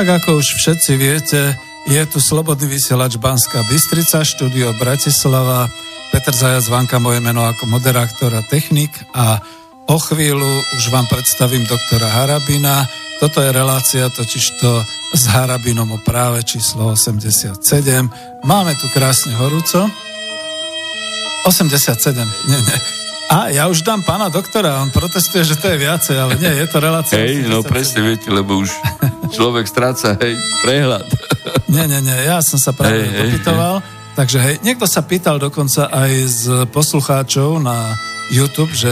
Tak ako už všetci viete, je tu Slobodný vysielač Banská Bystrica, štúdio Bratislava, Peter Zajac Vanka, moje meno ako moderátor a technik a o chvíľu už vám predstavím doktora Harabina. Toto je relácia totižto s Harabinom o práve číslo 87. Máme tu krásne horúco. 87, nie, nie. A ja už dám pána doktora, on protestuje, že to je viacej, ale nie, je to relácia. Hej, no presne, viete, lebo už človek stráca, hej, prehľad. nie, nie, nie, ja som sa práve hey, dopytoval. Hej, Takže hej, niekto sa pýtal dokonca aj z poslucháčov na YouTube, že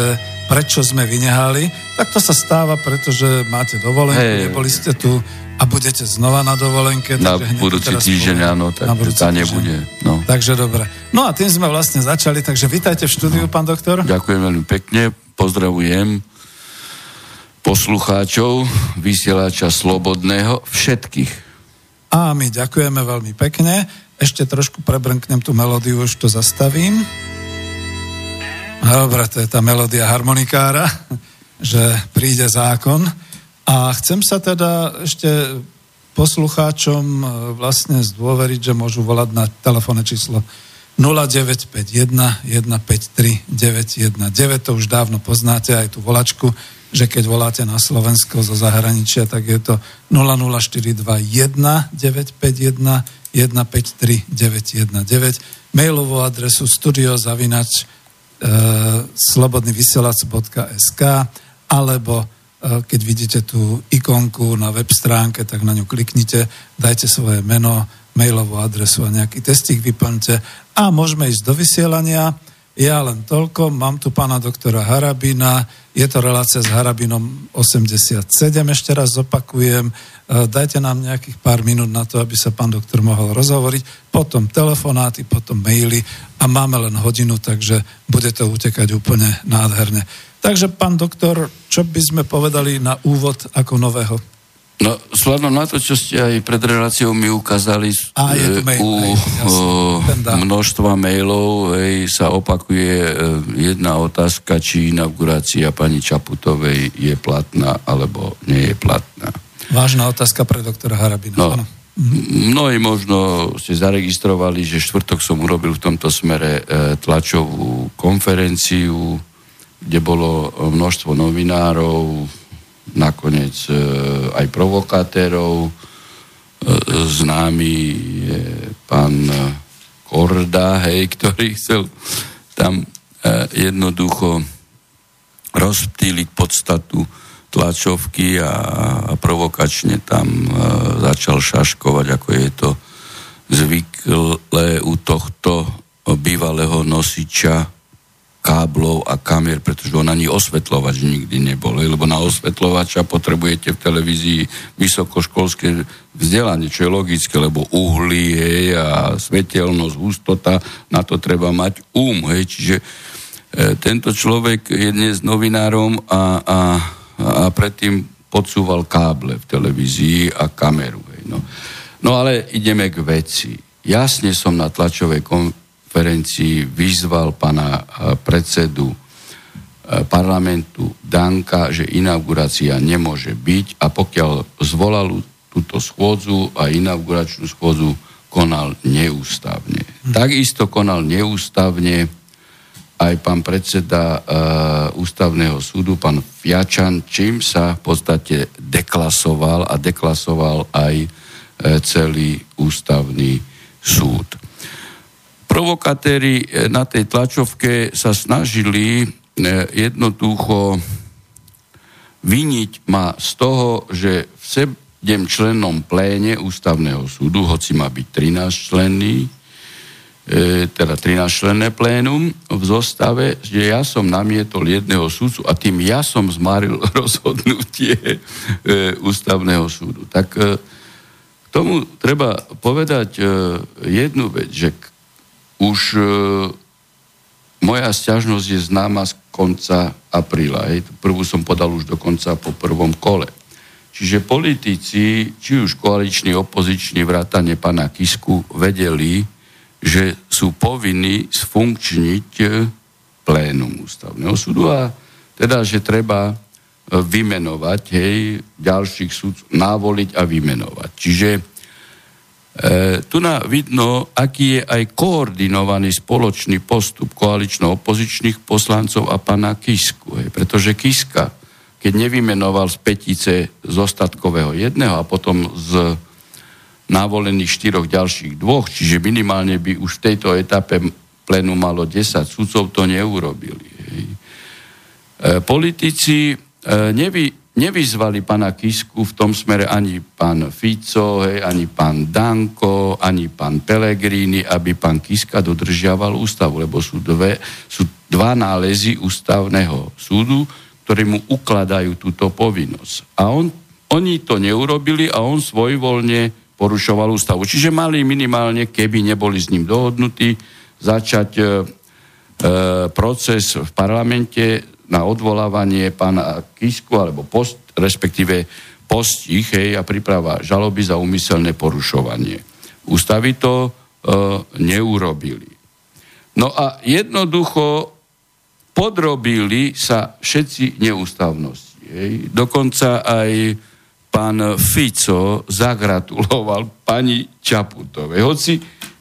prečo sme vynehali, tak to sa stáva, pretože máte dovolenku, hey. neboli ste tu a budete znova na dovolenke. Na budúci týždeň, áno, tak na budúci tá nebude. No. Takže dobre. No a tým sme vlastne začali, takže vítajte v štúdiu, no. pán doktor. Ďakujem veľmi pekne, pozdravujem poslucháčov, vysielača Slobodného, všetkých. A my ďakujeme veľmi pekne. Ešte trošku prebrnknem tú melódiu, už to zastavím. Dobre, to je tá melódia harmonikára, že príde zákon. A chcem sa teda ešte poslucháčom e, vlastne zdôveriť, že môžu volať na telefónne číslo 0951 153 919. To už dávno poznáte, aj tú volačku, že keď voláte na Slovensko zo zahraničia, tak je to 00421 951 153 919. Mailovú adresu studiozavinač e, slobodnyvysielac.sk alebo E, keď vidíte tú ikonku na web stránke, tak na ňu kliknite, dajte svoje meno, mailovú adresu a nejaký testík vyplňte a môžeme ísť do vysielania. Ja len toľko, mám tu pána doktora Harabina, je to relácia s Harabinom 87, ešte raz zopakujem, e, dajte nám nejakých pár minút na to, aby sa pán doktor mohol rozhovoriť, potom telefonáty, potom maily a máme len hodinu, takže bude to utekať úplne nádherne. Takže, pán doktor, čo by sme povedali na úvod ako nového? No, sladom na to, čo ste aj pred reláciou mi ukázali A, je mail, u jasný, množstva mailov hej, sa opakuje e, jedna otázka, či inaugurácia pani Čaputovej je platná alebo nie je platná. Vážna otázka pre doktora Harabina. No. Mnohí možno ste zaregistrovali, že štvrtok som urobil v tomto smere e, tlačovú konferenciu kde bolo množstvo novinárov, nakoniec e, aj provokátérov. E, známy je pán Korda, hej, ktorý chcel tam e, jednoducho rozptýliť podstatu tlačovky a provokačne tam začal šaškovať, ako je to zvyklé u tohto bývalého nosiča káblov a kamier, pretože on ani osvetľovač nikdy nebol, lebo na osvetľovača potrebujete v televízii vysokoškolské vzdelanie, čo je logické, lebo uhlie a svetelnosť, hustota, na to treba mať um, hej, čiže e, tento človek je dnes novinárom a, a, a predtým podsúval káble v televízii a kameru. Hej, no. no ale ideme k veci. Jasne som na tlačovej kon- konferencii vyzval pana eh, predsedu eh, parlamentu Danka, že inaugurácia nemôže byť a pokiaľ zvolal túto schôdzu a inauguračnú schôdzu konal neústavne. Hm. Takisto konal neústavne aj pán predseda uh, ústavného súdu, pán Fiačan, čím sa v podstate deklasoval a deklasoval aj uh, celý ústavný súd provokatéri eh, na tej tlačovke sa snažili eh, jednoducho vyniť ma z toho, že v sedem člennom pléne ústavného súdu, hoci má byť 13 členný, e, teda 13 členné plénum v zostave, že ja som namietol jedného súdcu a tým ja som zmaril rozhodnutie e, ústavného súdu. Tak e, tomu treba povedať e, jednu vec, že už e, moja sťažnosť je známa z konca apríla. Hej. Prvú som podal už dokonca po prvom kole. Čiže politici, či už koaliční, opoziční, vrátane pana Kisku, vedeli, že sú povinní sfunkčniť plénum ústavného súdu a teda, že treba vymenovať, hej, ďalších súd navoliť a vymenovať. Čiže e, tu na vidno, aký je aj koordinovaný spoločný postup koalično-opozičných poslancov a pana Kisku. Hej, pretože Kiska, keď nevymenoval z petice z ostatkového jedného a potom z navolených štyroch ďalších dvoch, čiže minimálne by už v tejto etape plenu malo 10 sudcov, to neurobili. Hej. E, politici E, nevy, nevyzvali pána Kisku v tom smere ani pán Fico, hej, ani pán Danko, ani pán Pellegrini, aby pán Kiska dodržiaval ústavu, lebo sú, dve, sú dva nálezy ústavného súdu, ktoré mu ukladajú túto povinnosť. A on, oni to neurobili a on svojvoľne porušoval ústavu. Čiže mali minimálne, keby neboli s ním dohodnutí, začať e, e proces v parlamente na odvolávanie pána Kisku alebo post, respektíve postih hej, a príprava žaloby za úmyselné porušovanie. Ústavy to e, neurobili. No a jednoducho podrobili sa všetci neústavnosti. Hej. Dokonca aj pán Fico zagratuloval pani Čaputovej. Hoci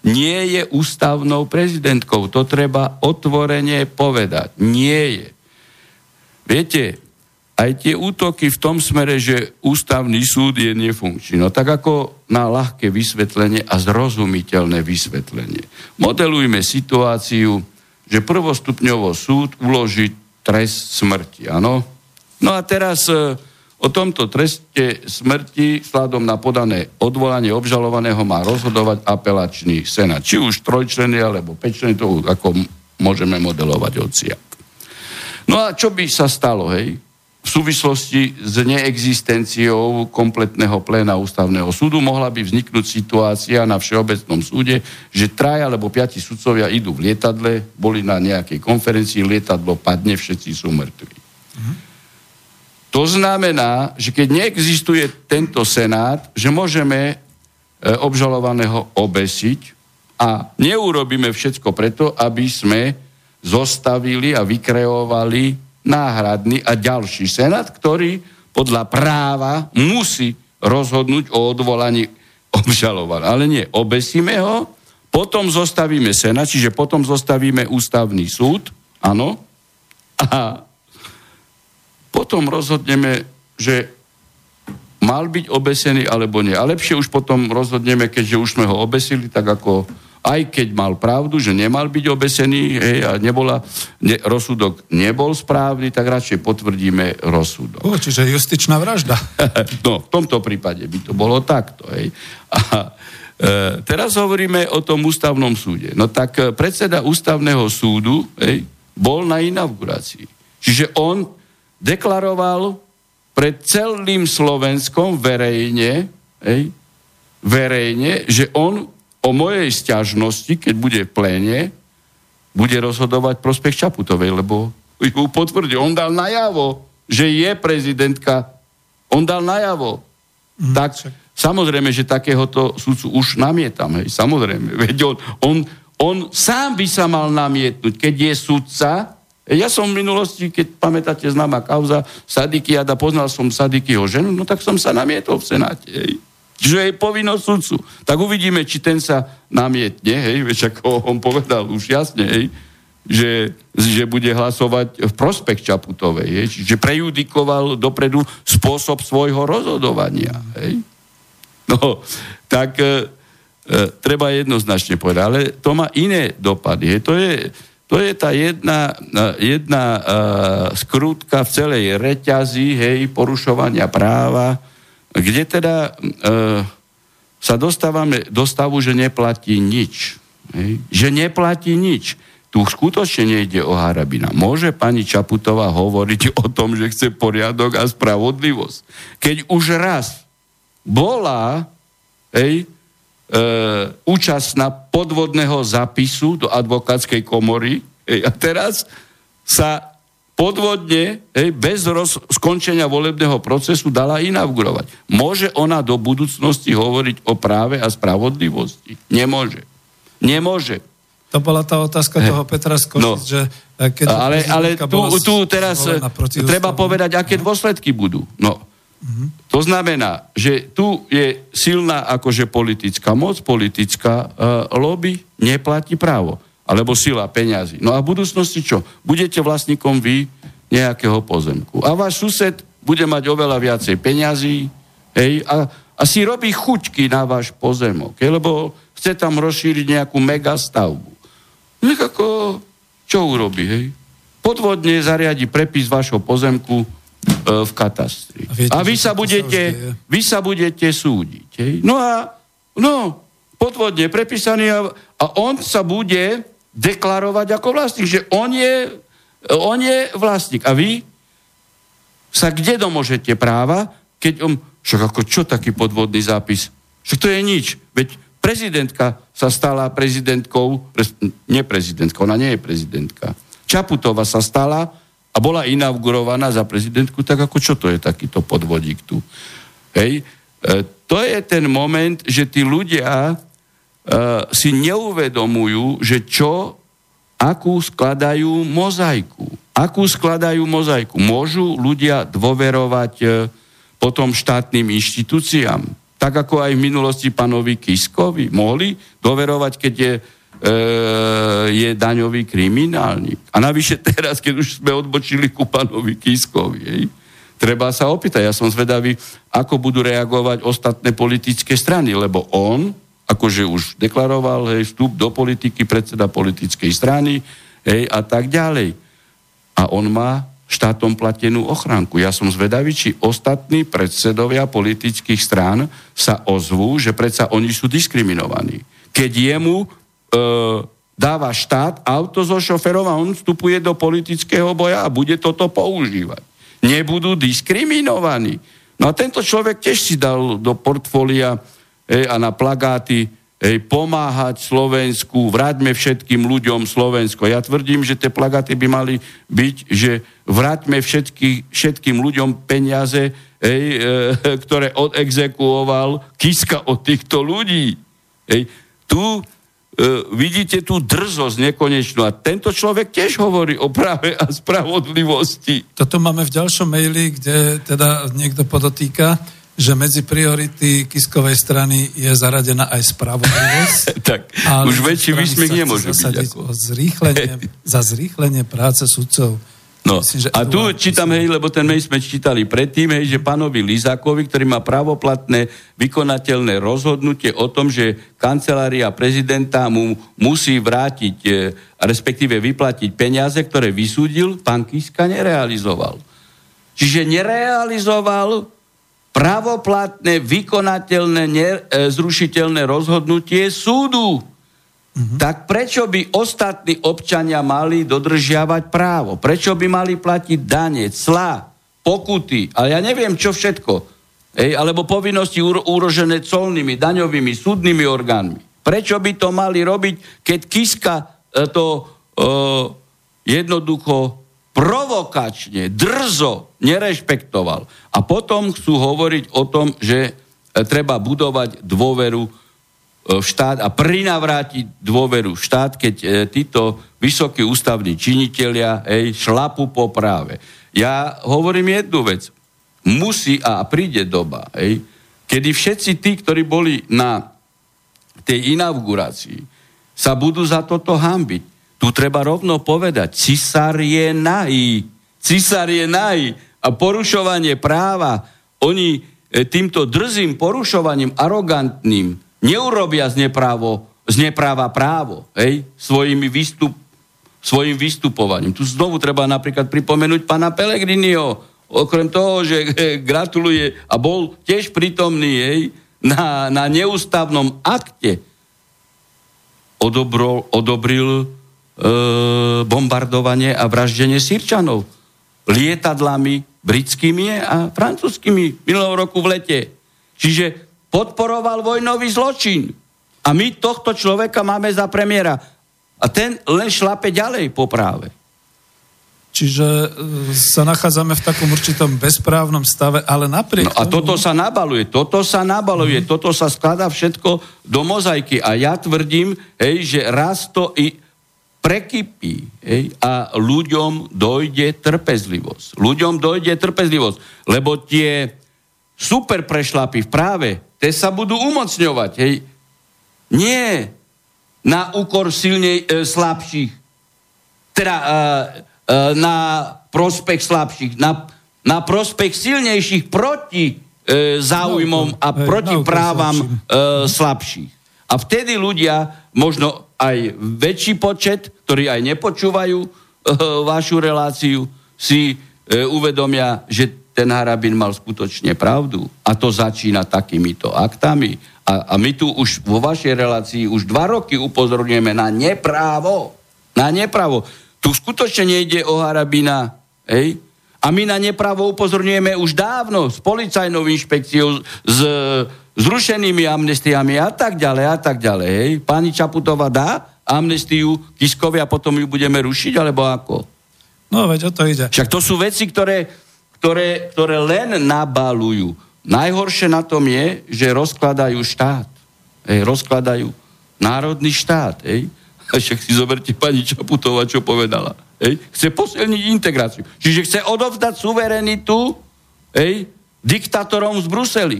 nie je ústavnou prezidentkou, to treba otvorene povedať. Nie je. Viete, aj tie útoky v tom smere, že ústavný súd je nefunkčný. No tak ako na ľahké vysvetlenie a zrozumiteľné vysvetlenie. Modelujme situáciu, že prvostupňovo súd uloží trest smrti, áno? No a teraz e, o tomto treste smrti sladom na podané odvolanie obžalovaného má rozhodovať apelačný senát. Či už trojčlenný alebo pečlenný, to ako môžeme modelovať odsiak. No a čo by sa stalo, hej? V súvislosti s neexistenciou kompletného pléna ústavného súdu mohla by vzniknúť situácia na Všeobecnom súde, že traj alebo piati sudcovia idú v lietadle, boli na nejakej konferencii, lietadlo padne, všetci sú mŕtvi. Mhm. To znamená, že keď neexistuje tento senát, že môžeme e, obžalovaného obesiť a neurobíme všetko preto, aby sme zostavili a vykreovali náhradný a ďalší senát, ktorý podľa práva musí rozhodnúť o odvolaní obžalovaného. Ale nie, obesíme ho, potom zostavíme senát, čiže potom zostavíme ústavný súd, áno, a potom rozhodneme, že mal byť obesený alebo nie. A lepšie už potom rozhodneme, keďže už sme ho obesili, tak ako aj keď mal pravdu, že nemal byť obesený hej, a nebola, ne, rozsudok nebol správny, tak radšej potvrdíme rozsudok. O, čiže justičná vražda. no, v tomto prípade by to bolo takto. Hej. A e, teraz hovoríme o tom ústavnom súde. No tak e, predseda ústavného súdu hej, bol na inaugurácii. Čiže on deklaroval pred celým Slovenskom verejne, hej, verejne, že on o mojej stiažnosti, keď bude v pléne, bude rozhodovať prospech Čaputovej, lebo ju potvrdil. On dal najavo, že je prezidentka. On dal najavo. Mm, tak čak. samozrejme, že takéhoto sudcu už namietam. Hej, samozrejme. Veď on, on, on sám by sa mal namietnúť, keď je sudca. Ja som v minulosti, keď pamätáte známa kauza Sadikiada, poznal som Sadikyho ženu, no tak som sa namietol v Senáte. Hej. Čiže je povinnosť sudcu. Tak uvidíme, či ten sa namietne, hej, veď ako on povedal už jasne, hej, že, že bude hlasovať v prospech Čaputovej, hej, čiže prejudikoval dopredu spôsob svojho rozhodovania, hej. No, tak e, e, treba jednoznačne povedať, ale to má iné dopady, hej, to je, to je tá jedna, e, jedna uh, skrútka v celej reťazi, hej, porušovania práva, kde teda e, sa dostávame do stavu, že neplatí nič. Hej? Že neplatí nič. Tu skutočne nejde o Harabina. Môže pani Čaputová hovoriť o tom, že chce poriadok a spravodlivosť. Keď už raz bola hej, e, účastná podvodného zapisu do advokátskej komory hej, a teraz sa podvodne, hej, bez roz, skončenia volebného procesu dala inaugurovať. Môže ona do budúcnosti hovoriť o práve a spravodlivosti? Nemôže. Nemôže. To bola tá otázka toho Petra Skošic, no. že e, keď... Ale, ale tu, tu teraz treba povedať, aké dôsledky budú. No, Mm-hmm. To znamená, že tu je silná akože politická moc, politická uh, lobby, neplatí právo. Alebo sila peňazí. No a v budúcnosti čo? Budete vlastníkom vy nejakého pozemku. A váš sused bude mať oveľa viacej peňazí hej, a, a si robí chuťky na váš pozemok, hej, lebo chce tam rozšíriť nejakú megastavbu. Nech ako, čo urobí, hej? Podvodne zariadi prepis vašho pozemku E, v katastri. A, viete, a vy, sa budete, vy sa budete súdiť. Hej? No a no, podvodne prepísaný a, a on sa bude deklarovať ako vlastník, že on je, on je vlastník. A vy sa kde domožete práva, keď on, však ako čo taký podvodný zápis? Však to je nič. Veď prezidentka sa stala prezidentkou, nie prezidentka, ona nie je prezidentka. Čaputová sa stala a bola inaugurovaná za prezidentku, tak ako čo to je takýto podvodík tu? Hej? E, to je ten moment, že tí ľudia si neuvedomujú, že čo, akú skladajú mozaiku. Akú skladajú mozaiku. Môžu ľudia dôverovať e, potom štátnym inštitúciám, tak ako aj v minulosti pánovi Kiskovi. Mohli dôverovať, keď je e, je daňový kriminálnik. A navyše teraz, keď už sme odbočili ku pánovi Kiskovi, hej, treba sa opýtať. Ja som zvedavý, ako budú reagovať ostatné politické strany, lebo on, akože už deklaroval hej, vstup do politiky, predseda politickej strany hej, a tak ďalej. A on má štátom platenú ochránku. Ja som zvedavý, či ostatní predsedovia politických strán sa ozvú, že predsa oni sú diskriminovaní. Keď jemu e, dáva štát auto so šoferom a on vstupuje do politického boja a bude toto používať. Nebudú diskriminovaní. No a tento človek tiež si dal do portfólia e, a na plagáty Ej, pomáhať Slovensku, vráťme všetkým ľuďom Slovensko. Ja tvrdím, že tie plagáty by mali byť, že vráťme všetky, všetkým ľuďom peniaze, ej, e, ktoré odexekuoval Kiska od týchto ľudí. Ej, tu E, vidíte tú drzosť nekonečnú. A tento človek tiež hovorí o práve a spravodlivosti. Toto máme v ďalšom maili, kde teda niekto podotýka, že medzi priority Kiskovej strany je zaradená aj spravodlivosť. tak, už väčší výsmech nemôže byť. Ako. Zrýchlenie, za zrýchlenie práce sudcov. No. Myslím, a tu čítam, hej, lebo ten mail sme čítali predtým, hej, že pánovi Lizákovi, ktorý má pravoplatné vykonateľné rozhodnutie o tom, že kancelária prezidenta mu musí vrátiť, e, respektíve vyplatiť peniaze, ktoré vysúdil, pán Kiska nerealizoval. Čiže nerealizoval pravoplatné, vykonateľné, nezrušiteľné rozhodnutie súdu. Mm-hmm. Tak prečo by ostatní občania mali dodržiavať právo? Prečo by mali platiť dane, clá, pokuty, ale ja neviem čo všetko, ej, alebo povinnosti úrožené colnými, daňovými, súdnymi orgánmi. Prečo by to mali robiť, keď Kiska e, to e, jednoducho provokačne, drzo nerešpektoval. A potom chcú hovoriť o tom, že e, treba budovať dôveru v štát a prinavrátiť dôveru v štát, keď e, títo vysokí ústavní činitelia ej, šlapu po práve. Ja hovorím jednu vec. Musí a príde doba, ej, kedy všetci tí, ktorí boli na tej inaugurácii, sa budú za toto hambiť. Tu treba rovno povedať, cisár je nahý. Cisár je nahý. A porušovanie práva, oni e, týmto drzým porušovaním, arogantným, neurobia z, neprávo, z nepráva právo, hej, svojimi výstup, svojim vystupovaním. Tu znovu treba napríklad pripomenúť pána Pelegrinio, okrem toho, že gratuluje a bol tiež prítomný hej, na, na neústavnom akte, odobrol, odobril e, bombardovanie a vraždenie Sýrčanov lietadlami britskými a francúzskými minulého roku v lete. Čiže podporoval vojnový zločin. A my tohto človeka máme za premiéra. A ten len šlape ďalej po práve. Čiže e, sa nachádzame v takom určitom bezprávnom stave, ale napriek no a tomu... toto sa nabaluje, toto sa nabaluje, mm. toto sa skladá všetko do mozaiky. A ja tvrdím, hej, že raz to i prekypí hej, a ľuďom dojde trpezlivosť. Ľuďom dojde trpezlivosť, lebo tie super prešlapy v práve, te sa budú umocňovať. Hej. Nie na úkor silnej, e, slabších. Teda e, E, na prospech slabších, na, na prospech silnejších proti e, záujmom a proti právam e, slabších. A vtedy ľudia, možno aj väčší počet, ktorí aj nepočúvajú e, vašu reláciu, si e, uvedomia, že ten Harabin mal skutočne pravdu. A to začína takýmito aktami. A, a my tu už vo vašej relácii už dva roky upozorňujeme na neprávo. Na neprávo. Tu skutočne nejde o Harabina, hej? A my na nepravo upozorňujeme už dávno s policajnou inšpekciou, s zrušenými amnestiami a tak ďalej a tak ďalej. Hej? Pani Čaputová dá amnestiu Kiskovi a potom ju budeme rušiť, alebo ako? No, veď o to ide. Však to sú veci, ktoré, ktoré, ktoré len nabalujú. Najhoršie na tom je, že rozkladajú štát. Hej, rozkladajú národný štát. Hej. A však si zoberte pani Čaputová, čo povedala. Hej? Chce posilniť integráciu. Čiže chce odovzdať suverenitu hej, diktátorom z Bruseli.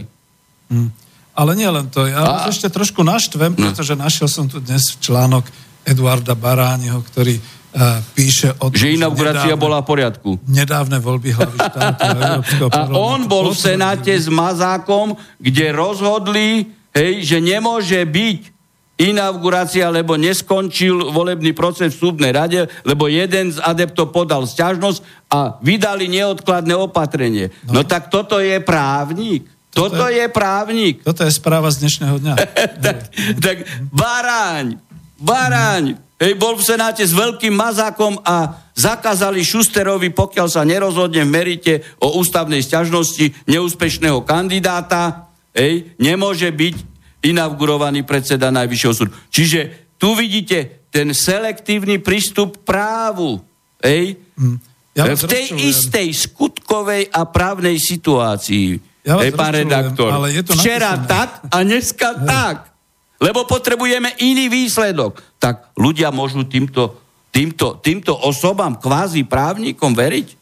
Hmm. Ale nie len to. Ja a... ešte trošku naštvem, no. pretože našiel som tu dnes článok Eduarda Barániho, ktorý uh, píše o tom, že inaugurácia nedávne, bola v poriadku. Nedávne voľby hlavy štátu Európskeho A on bol v Senáte s Mazákom, kde rozhodli, hej, že nemôže byť inaugurácia, lebo neskončil volebný proces v súdnej rade, lebo jeden z adeptov podal sťažnosť a vydali neodkladné opatrenie. No, no tak toto je právnik. Toto, toto je, je právnik. Toto je správa z dnešného dňa. tak, tak baráň, baráň, hej, bol v Senáte s veľkým mazákom a zakázali Šusterovi, pokiaľ sa nerozhodne v merite o ústavnej sťažnosti neúspešného kandidáta, hej, nemôže byť inaugurovaný predseda Najvyššieho súdu. Čiže tu vidíte ten selektívny prístup právu. Ej? Hm. Ja v tej istej skutkovej a právnej situácii. Ja Ej, pán redaktor. Ale je to Včera napísané. tak a dneska Hej. tak. Lebo potrebujeme iný výsledok. Tak ľudia môžu týmto, týmto, týmto osobám, kvázi právnikom veriť? E,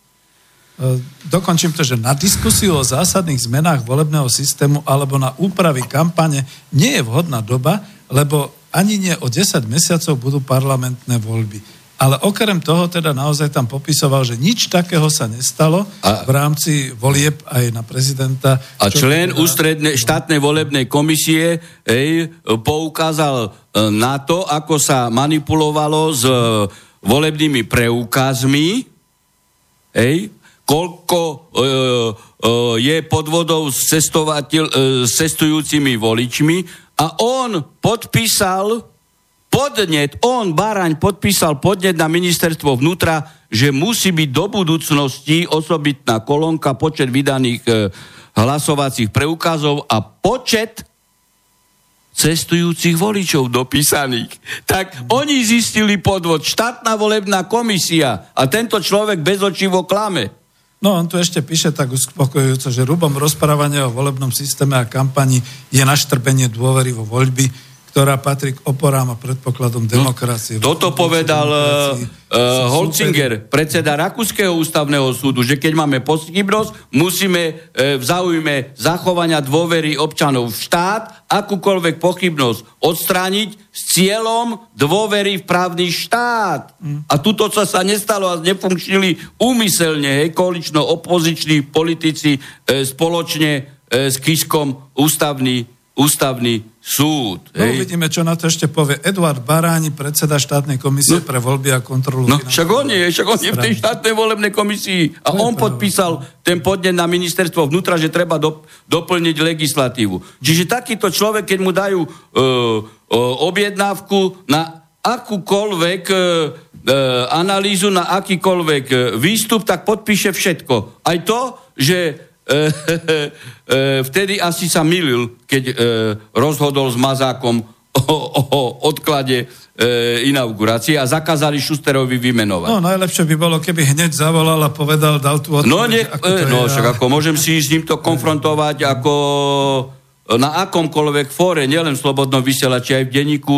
dokončím to, že na diskusiu o zásadných zmenách volebného systému alebo na úpravy kampane nie je vhodná doba, lebo ani nie o 10 mesiacov budú parlamentné voľby. Ale okrem toho teda naozaj tam popisoval, že nič takého sa nestalo a, v rámci volieb aj na prezidenta. A člen teda... ústrednej štátnej volebnej komisie ej, poukázal e, na to, ako sa manipulovalo s e, volebnými preukazmi, ej, koľko e, e, je podvodov s, e, s cestujúcimi voličmi a on podpísal podnet, on, Baraň, podpísal podnet na ministerstvo vnútra, že musí byť do budúcnosti osobitná kolónka, počet vydaných e, hlasovacích preukazov a počet cestujúcich voličov dopísaných. Tak oni zistili podvod, štátna volebná komisia a tento človek bezočivo klame. No on tu ešte píše tak uspokojujúco, že rubom rozprávania o volebnom systéme a kampani je naštrbenie dôvery vo voľby, ktorá patrí k oporám a predpokladom no, demokracie. No, toto povedal uh, Holzinger, predseda Rakúskeho ústavného súdu, že keď máme pochybnosť, musíme uh, v záujme zachovania dôvery občanov v štát akúkoľvek pochybnosť odstrániť s cieľom dôvery v právny štát. Mm. A tuto sa sa nestalo a nefunkčnili úmyselne, hej, koalično-opoziční politici e, spoločne e, s Kiskom ústavný, ústavný súd. No hej. uvidíme, čo na to ešte povie Eduard Baráni, predseda štátnej komisie no, pre voľby a kontrolu. No, však on je, však on je v tej štátnej volebnej komisii a on podpísal ten podnet na ministerstvo vnútra, že treba do, doplniť legislatívu. Čiže takýto človek, keď mu dajú uh, uh, objednávku na akúkoľvek uh, analýzu, na akýkoľvek výstup, tak podpíše všetko. Aj to, že vtedy asi sa milil, keď rozhodol s Mazákom o, o odklade e, inaugurácie a zakázali Šusterovi vymenovať. No najlepšie by bolo, keby hneď zavolal a povedal, dal tu odpoveď. No, nie, e, no však ako môžem si s ním to konfrontovať ako na akomkoľvek fóre, nielen v Slobodnom vysielači, aj v denníku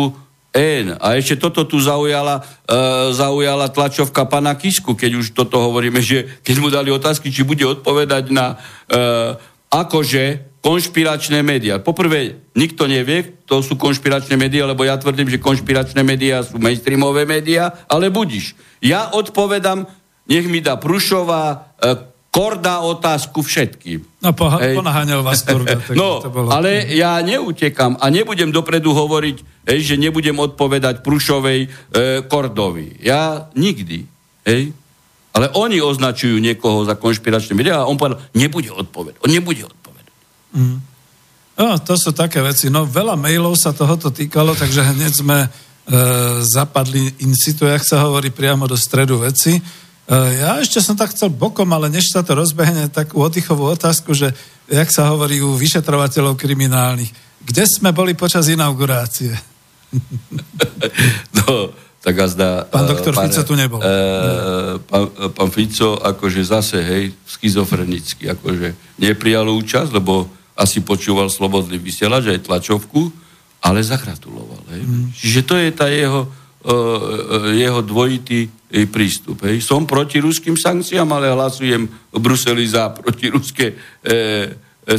N. A ešte toto tu zaujala, e, zaujala tlačovka pana Kisku, keď už toto hovoríme, že keď mu dali otázky, či bude odpovedať na e, akože konšpiračné médiá. Poprvé, nikto nevie, to sú konšpiračné médiá, lebo ja tvrdím, že konšpiračné médiá sú mainstreamové médiá, ale budíš. Ja odpovedám, nech mi dá Prušová, e, Korda otázku všetkým. No, poha- ponaháňal vás Korda. no, to bolo... ale ja neutekam a nebudem dopredu hovoriť, hej, že nebudem odpovedať Prušovej e, Kordovi. Ja nikdy. Hej. Ale oni označujú niekoho za konšpiračné médiá a on povedal, nebude odpovedať. On nebude odpovedať. Mm. No, to sú také veci. No, veľa mailov sa tohoto týkalo, takže hneď sme e, zapadli in situ, jak sa hovorí, priamo do stredu veci. E, ja ešte som tak chcel bokom, ale než sa to rozbehne, takú oddychovú otázku, že jak sa hovorí u vyšetrovateľov kriminálnych, kde sme boli počas inaugurácie? no, tak a zdá... Pán doktor pán, Fico tu nebol. E, pán, pán Fico akože zase, hej, schizofrenicky, akože neprijal účasť, lebo asi počúval slobodný vysielač aj tlačovku, ale zagratuloval. Hej. Mm. Čiže to je tá jeho, jeho dvojitý jej prístup. Hej. Som proti ruským sankciám, ale hlasujem v Bruseli za protiruské uh,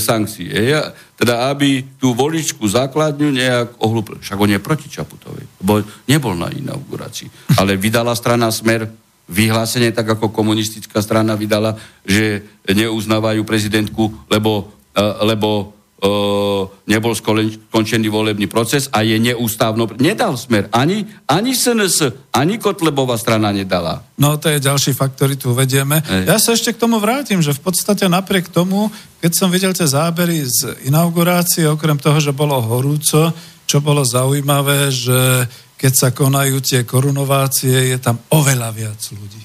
sankcie. Hej. Teda aby tú voličku základňu nejak ohlúpil. Však on je proti Čaputovi, bo nebol na inaugurácii. Ale vydala strana Smer vyhlásenie, tak ako komunistická strana vydala, že neuznávajú prezidentku, lebo lebo nebol skončený volebný proces a je neústavno. Nedal smer. Ani, ani SNS, ani Kotlebová strana nedala. No to je ďalší fakt, ktorý tu vedieme. Ej. Ja sa ešte k tomu vrátim, že v podstate napriek tomu, keď som videl tie zábery z inaugurácie, okrem toho, že bolo horúco, čo bolo zaujímavé, že keď sa konajú tie korunovácie, je tam oveľa viac ľudí.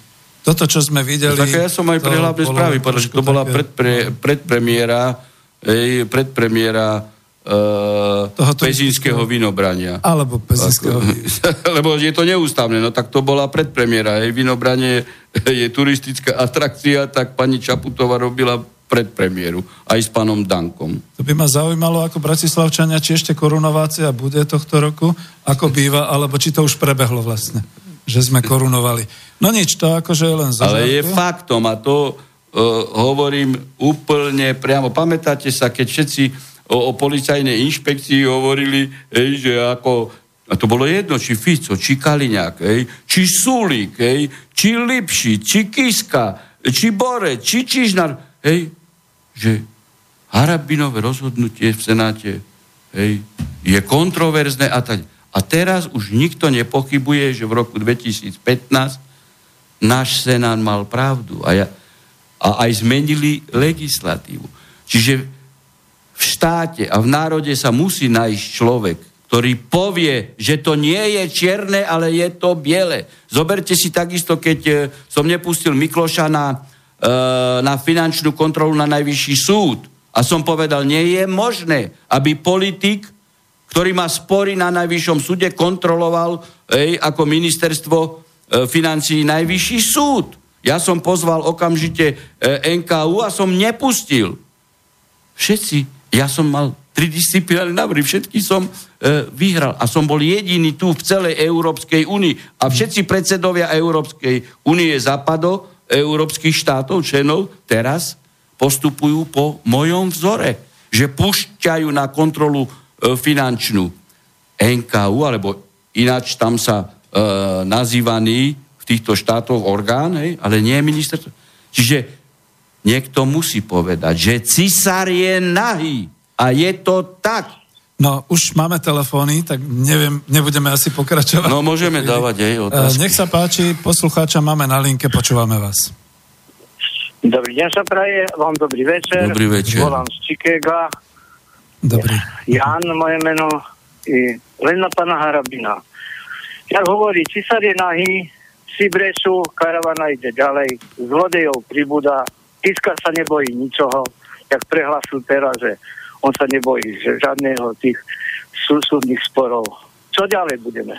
Toto, čo sme videli... No, tak ja som aj pre hlavné správy, pretože to bola predpre, predpremiéra ej, predpremiéra uh, Pezínskeho vinobrania. Alebo Pezínskeho Lebo je to neústavné, no tak to bola predpremiéra. Hej, vinobranie je turistická atrakcia, tak pani Čaputová robila predpremiéru, aj s pánom Dankom. To by ma zaujímalo, ako Bratislavčania, či ešte korunovácia bude tohto roku, ako býva, alebo či to už prebehlo vlastne, že sme korunovali. No nič, to akože je len Ale je faktom a to hovorím úplne priamo. Pamätáte sa, keď všetci o, o policajnej inšpekcii hovorili, hej, že ako, a to bolo jedno, či Fico, či Kaliňák, hej, či Sulík, hej, či Lipši, či Kiska, či Bore, či Čižnar, hej, že Harabinové rozhodnutie v Senáte hej, je kontroverzné a tak. A teraz už nikto nepochybuje, že v roku 2015 náš Senát mal pravdu. A ja, a aj zmenili legislatívu. Čiže v štáte a v národe sa musí nájsť človek, ktorý povie, že to nie je čierne, ale je to biele. Zoberte si takisto, keď e, som nepustil Mikloša na, e, na finančnú kontrolu na najvyšší súd a som povedal, nie je možné, aby politik, ktorý má spory na najvyššom súde, kontroloval ej, ako ministerstvo e, financií najvyšší súd. Ja som pozval okamžite e, NKU a som nepustil. Všetci, ja som mal tri disciplinárne návrhy, všetky som e, vyhral. A som bol jediný tu v celej Európskej únii. A všetci predsedovia Európskej únie západo, európskych štátov, členov, teraz postupujú po mojom vzore, že pušťajú na kontrolu e, finančnú. NKU, alebo ináč tam sa e, nazývaný týchto štátoch orgán, hej, ale nie je ministerstvo. Čiže niekto musí povedať, že cisár je nahý a je to tak. No, už máme telefóny, tak neviem, nebudeme asi pokračovať. No, môžeme dávať aj otázky. Nech sa páči, poslucháča máme na linke, počúvame vás. Dobrý deň sa praje, vám dobrý večer. Dobrý večer. Volám z Chicaga. Dobrý. Jan, moje meno, i len na pana Harabina. Jak hovorí, cisár je nahý, si brečú, karavana ide ďalej, zlodejov pribúda, Kiska sa nebojí ničoho, jak prehlasil teraz, že on sa nebojí že žiadneho tých súdnych sporov. Čo ďalej budeme?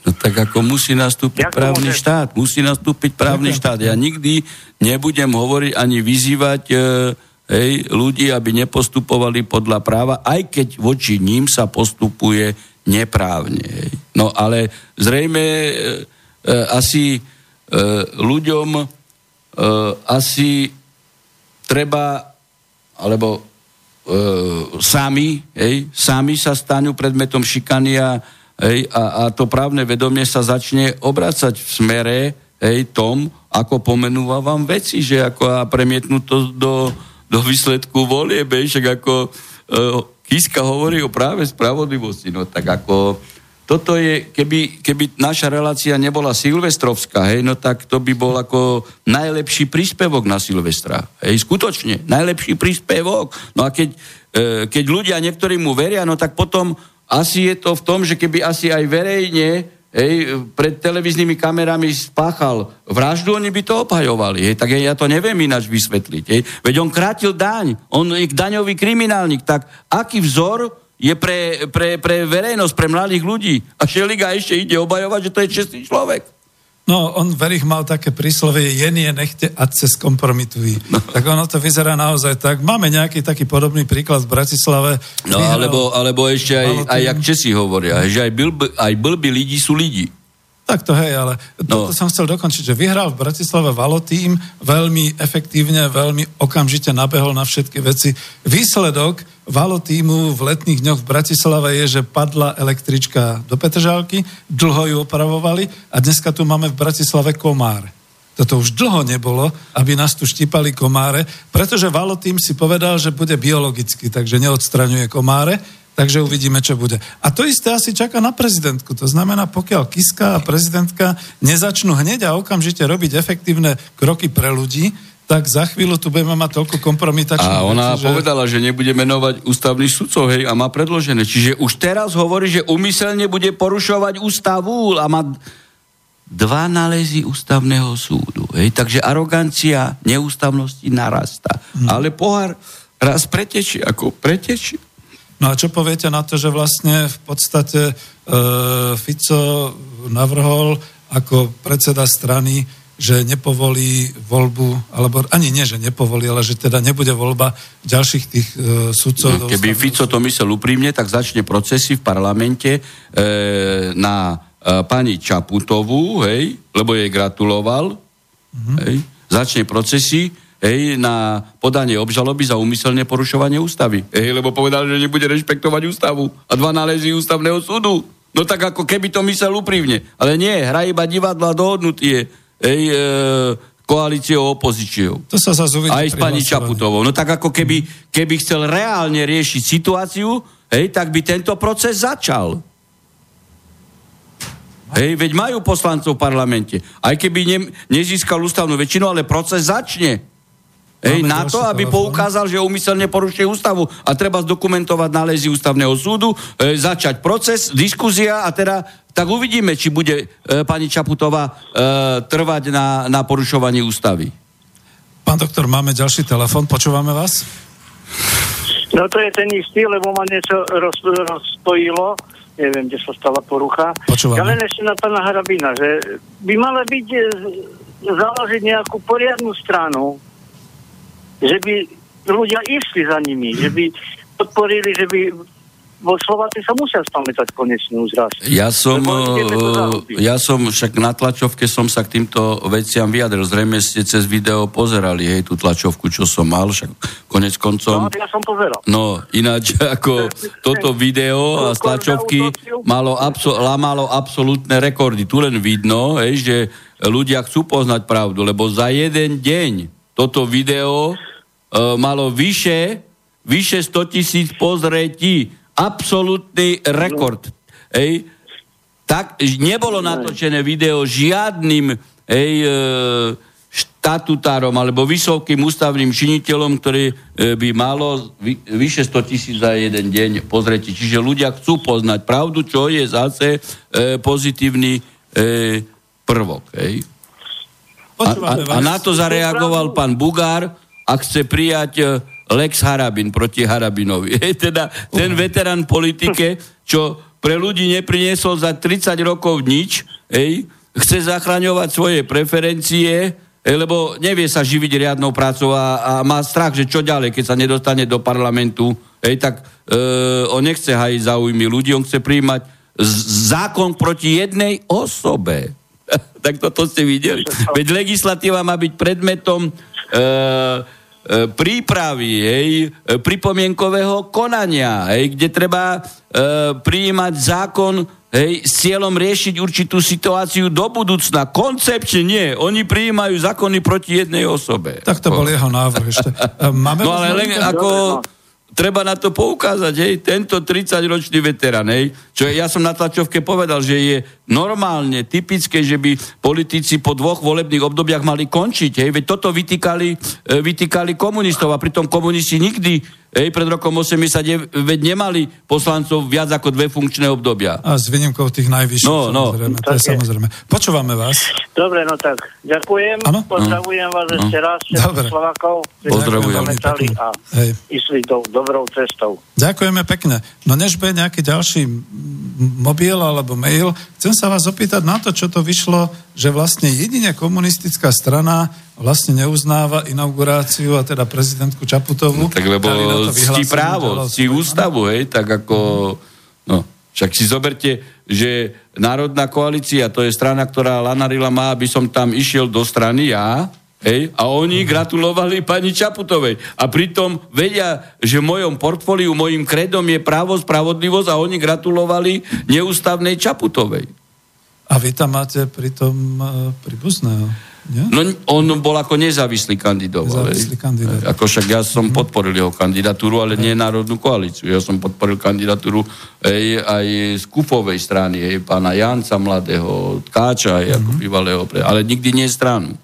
No tak ako musí nastúpiť Jak právny môže- štát. Musí nastúpiť právny štát. Ja nikdy nebudem hovoriť ani vyzývať e, hej, ľudí, aby nepostupovali podľa práva, aj keď voči ním sa postupuje neprávne. Hej. No ale zrejme e, asi e, ľuďom e, asi treba, alebo e, sami, hej, sami sa stanú predmetom šikania hej, a, a to právne vedomie sa začne obracať v smere hej, tom, ako pomenúvam veci, že ako a premietnú to do, do výsledku volie, však ako e, Kiska hovorí o práve spravodlivosti, no tak ako toto je, keby, keby naša relácia nebola silvestrovská, hej, no tak to by bol ako najlepší príspevok na Silvestra. Hej, skutočne, najlepší príspevok. No a keď, e, keď ľudia niektorí mu veria, no tak potom asi je to v tom, že keby asi aj verejne hej, pred televíznymi kamerami spáchal vraždu, oni by to obhajovali. Hej, tak ja to neviem ináč vysvetliť. Hej. Veď on krátil daň, on je daňový kriminálnik, tak aký vzor je pre, pre, pre verejnosť, pre mladých ľudí. A Šeliga ešte ide obajovať, že to je čestný človek. No, on Verich mal také príslovie, jenie nechte a cez kompromitují. No. Tak ono to vyzerá naozaj tak. Máme nejaký taký podobný príklad v Bratislave. No Vyhral- alebo, alebo ešte aj, aj jak Česi hovoria, že aj, blb, aj blbí lidi sú lidi. Tak to hej, ale No. toto som chcel dokončiť, že vyhral v Bratislave Valotým veľmi efektívne, veľmi okamžite nabehol na všetky veci. Výsledok Valotímu v letných dňoch v Bratislave je, že padla električka do Petržálky, dlho ju opravovali a dneska tu máme v Bratislave komár. Toto už dlho nebolo, aby nás tu štípali komáre, pretože Valotým si povedal, že bude biologicky, takže neodstraňuje komáre, takže uvidíme, čo bude. A to isté asi čaká na prezidentku. To znamená, pokiaľ Kiska a prezidentka nezačnú hneď a okamžite robiť efektívne kroky pre ľudí, tak za chvíľu tu budeme mať toľko kompromitačných A ona vecí, že... povedala, že nebude menovať ústavných sudcov, hej, a má predložené. Čiže už teraz hovorí, že umyselne bude porušovať ústavu a má dva nálezy ústavného súdu. Hej, takže arogancia neústavnosti narastá. Hm. Ale pohár raz pretečie, ako pretečie. No a čo poviete na to, že vlastne v podstate e, Fico navrhol ako predseda strany, že nepovolí voľbu, alebo ani nie, že nepovolí, ale že teda nebude voľba ďalších tých e, sudcov. No, Keby Fico to myslel úprimne, tak začne procesy v parlamente e, na e, pani Čaputovú, hej, lebo jej gratuloval, mm-hmm. hej, začne procesy hej, na podanie obžaloby za úmyselné porušovanie ústavy. Hej, lebo povedal, že nebude rešpektovať ústavu a dva nálezy ústavného súdu. No tak ako keby to myslel úprimne. Ale nie, hra iba divadla dohodnutie hej, e, koalíciou opozíciou. To sa zase uvidí Aj s pani. Čaputovou. No tak ako keby, keby chcel reálne riešiť situáciu, hej, tak by tento proces začal. Hej, veď majú poslancov v parlamente. Aj keby ne, nezískal ústavnú väčšinu, ale proces začne. Hej, na to, aby telefón. poukázal, že umyselne porušuje ústavu a treba zdokumentovať nálezy ústavného súdu, e, začať proces, diskuzia a teda tak uvidíme, či bude e, pani Čaputová e, trvať na, na porušovaní ústavy. Pán doktor, máme ďalší telefon, počúvame vás? No to je ten istý, lebo ma niečo roz, rozpojilo. Neviem, kde sa stala porucha. Počúvame. Ja len ešte na pána Harabina, že by mala byť e, založiť nejakú poriadnu stranu, že by ľudia išli za nimi, že by podporili, že by vo Slováci sa musia spamätať konečne už raz. Ja som, eh, ja som však na tlačovke som sa k týmto veciam vyjadril. Zrejme ste cez video pozerali, hej, tú tlačovku, čo som mal, však konec No, koncom. ja som pozeral. No, ináč ako toto video a z tlačovky malo, abso- malo absolútne rekordy. Tu len vidno, hej, že ľudia chcú poznať pravdu, lebo za jeden deň toto video e, malo vyše, vyše 100 tisíc pozretí. Absolútny rekord. Hej. Tak nebolo natočené video žiadnym hej, e, štatutárom alebo vysokým ústavným činiteľom, ktorý e, by malo vy, vyše 100 tisíc za jeden deň pozretí. Čiže ľudia chcú poznať pravdu, čo je zase e, pozitívny e, prvok. A, a, a na to zareagoval pán Bugár a chce prijať e, Lex Harabin proti Harabinovi. Teda ten veterán politike, čo pre ľudí nepriniesol za 30 rokov nič, hej, chce zachraňovať svoje preferencie, hej, lebo nevie sa živiť riadnou prácou a, a má strach, že čo ďalej, keď sa nedostane do parlamentu, hej, tak e, on nechce hajiť záujmy ľudí, on chce príjmať zákon proti jednej osobe. tak toto ste videli. Veď legislatíva má byť predmetom e, E, prípravy, hej, e, pripomienkového konania, hej, kde treba e, prijímať zákon hej, s cieľom riešiť určitú situáciu do budúcna. Koncepčne nie. Oni prijímajú zákony proti jednej osobe. Tak to bol jeho návrh ešte. Máme no ale len ako treba na to poukázať, hej, tento 30-ročný veterán, hej, čo ja som na tlačovke povedal, že je normálne, typické, že by politici po dvoch volebných obdobiach mali končiť, hej, veď toto vytýkali, e, vytýkali komunistov a pritom komunisti nikdy Ej, pred rokom 80 veď nemali poslancov viac ako dve funkčné obdobia. A s výnimkou tých najvyšších, no, no. samozrejme. To je samozrejme. Počúvame vás. Dobre, no tak ďakujem. Ano? Pozdravujem vás no. ešte raz, všetkých Slovakov. Pozdravujem. A Hej. išli do, dobrou cestou. Ďakujeme pekne. No než bude nejaký ďalší mobil alebo mail, chcem sa vás opýtať na to, čo to vyšlo, že vlastne jedine komunistická strana vlastne neuznáva inauguráciu a teda prezidentku Čaputovu. No, tak lebo ctí právo, ctí ústavu, hej, tak ako... No, však si zoberte, že Národná koalícia, to je strana, ktorá Lanarila má, aby som tam išiel do strany ja, Hej? A oni gratulovali pani Čaputovej. A pritom vedia, že v mojom portfóliu, mojim kredom je právo, spravodlivosť a oni gratulovali neústavnej Čaputovej. A vy tam máte pritom uh, príbuzného. Nie? No, on bol ako nezávislý kandidát. Nezávislý kandidát. Ako však ja som mm. podporil jeho kandidatúru, ale nie národnú koalíciu. Ja som podporil kandidatúru aj, aj z Kufovej strany, aj pána Janca mladého, Tkáča, aj mm. ako bývalého, ale nikdy nie stranu.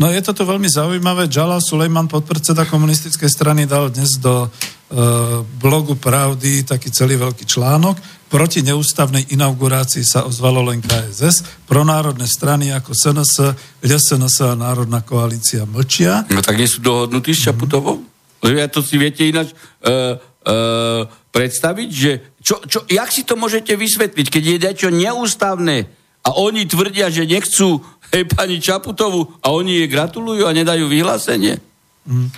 No je toto veľmi zaujímavé. Jalal Sulejman, podpredseda komunistickej strany, dal dnes do e, blogu Pravdy taký celý veľký článok. Proti neústavnej inaugurácii sa ozvalo len KSS. Pronárodné strany ako SNS, LSNS a Národná koalícia mlčia. No tak nie sú dohodnutí s Čaputovou? Mm. Ja to si viete ináč e, e, predstaviť, že čo, čo, jak si to môžete vysvetliť, keď je niečo neústavné a oni tvrdia, že nechcú hej, pani Čaputovu a oni jej gratulujú a nedajú vyhlásenie? Mm.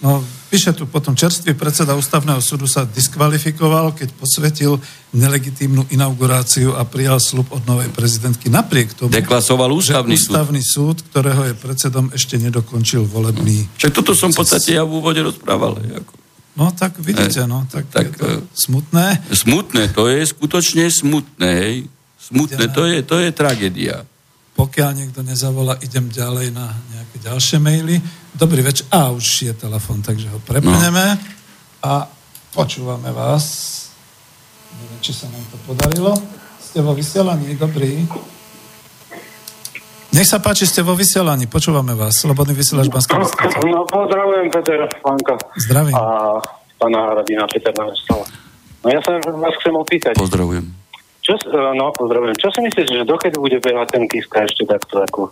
No, píše tu potom, čerstvý predseda ústavného súdu sa diskvalifikoval, keď posvetil nelegitímnu inauguráciu a prijal slub od novej prezidentky. Napriek tomu, Deklasoval ústavný, že ústavný súd. súd, ktorého je predsedom, ešte nedokončil volebný... Však toto som v podstate ja v úvode rozprával. Ako. No tak vidíte, no, tak, tak je to e, smutné. Smutné, to je skutočne smutné, hej. Smutné, to je, to je tragédia pokiaľ niekto nezavolá, idem ďalej na nejaké ďalšie maily. Dobrý večer. A už je telefon, takže ho prepneme. No. A počúvame vás. Neviem, či sa nám to podarilo. Ste vo vysielaní, dobrý. Nech sa páči, ste vo vysielaní, počúvame vás. Slobodný vysielač Banská No, pozdravujem Peter Panka. Zdravím. A pána Radina Peter Navestala. No ja sa vás chcem opýtať. Pozdravujem. Čo, e, no, pozdravujem. Čo si myslíš, že dokedy bude behať ten Kiska ešte takto ako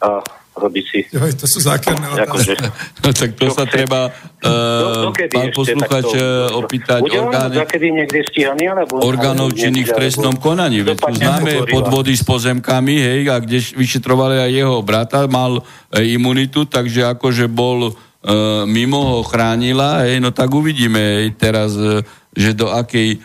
a robiť si... Joj, to sú zákerné akože, no, tak to sa treba uh, pán posluchač e, opýtať bude orgány, niekde stíhaný, alebo, orgánov činných v trestnom konaní. Veď tu známe podvody s pozemkami, hej, a kde vyšetrovali aj jeho brata, mal e, imunitu, takže akože bol e, mimo ho chránila, hej, no tak uvidíme hej, teraz, e, že do akej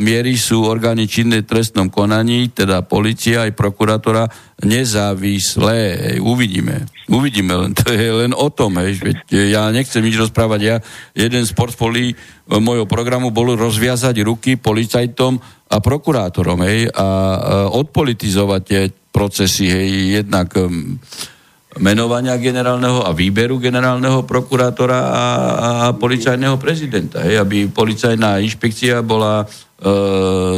miery sú orgány činné trestnom konaní, teda policia aj prokurátora, nezávislé. Uvidíme. Uvidíme, len to je len o tom. Hej. Veď ja nechcem nič rozprávať. Ja, jeden z portfólií môjho programu bol rozviazať ruky policajtom a prokurátorom hej, a, odpolitizovať tie procesy. Hej, jednak menovania generálneho a výberu generálneho prokurátora a, a policajného prezidenta. Hej, aby policajná inšpekcia bola e,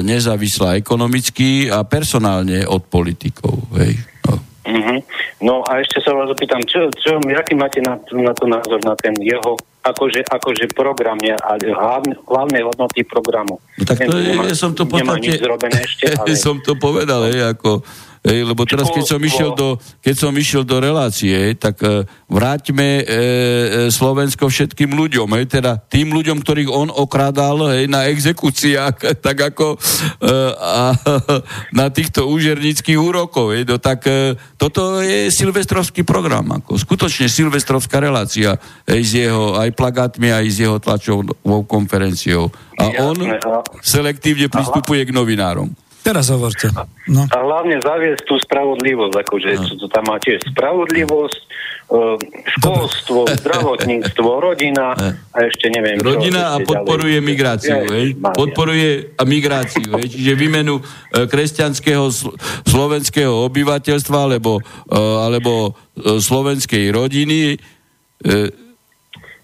nezávislá ekonomicky a personálne od politikov. Hej. No. Mm-hmm. no a ešte sa vás opýtam, čo, čo, aký máte na, na to názor na ten jeho akože, akože program je, hlavne, hlavné hodnoty programu. No tak to je, ja som to podstate, ešte, ale... som to povedal, hej, ako Ej, lebo teraz, keď som, išiel do, keď som išiel do relácie, tak e, vráťme e, e, Slovensko všetkým ľuďom, hej, teda tým ľuďom, ktorých on okrádal hej, na exekúciách, tak ako e, a, na týchto úžernických úrokov. Hej, no, tak e, toto je silvestrovský program, ako skutočne silvestrovská relácia hej, s jeho aj plagátmi, aj s jeho tlačovou konferenciou. A on selektívne pristupuje k novinárom. Teraz hovorte. No. A hlavne zaviesť tú spravodlivosť, akože no. to tam má tiež spravodlivosť, e, školstvo, Dobre. zdravotníctvo, rodina a ešte neviem Rodina čo, a podporuje ďalej. migráciu, ja, hej? Podporuje migráciu, hej? Čiže výmenu e, kresťanského slovenského obyvateľstva alebo, e, alebo slovenskej rodiny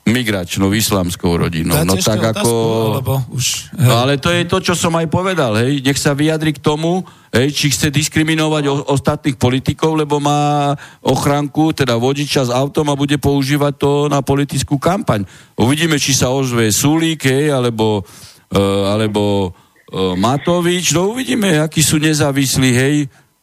migračnou islamskou rodinou. no tak ako... Otázku, už, no ale to je to, čo som aj povedal, hej. Nech sa vyjadri k tomu, hej, či chce diskriminovať o, ostatných politikov, lebo má ochranku, teda vodiča s autom a bude používať to na politickú kampaň. Uvidíme, či sa ozve Sulík, hej, alebo, uh, alebo uh, Matovič, no uvidíme, akí sú nezávislí, hej,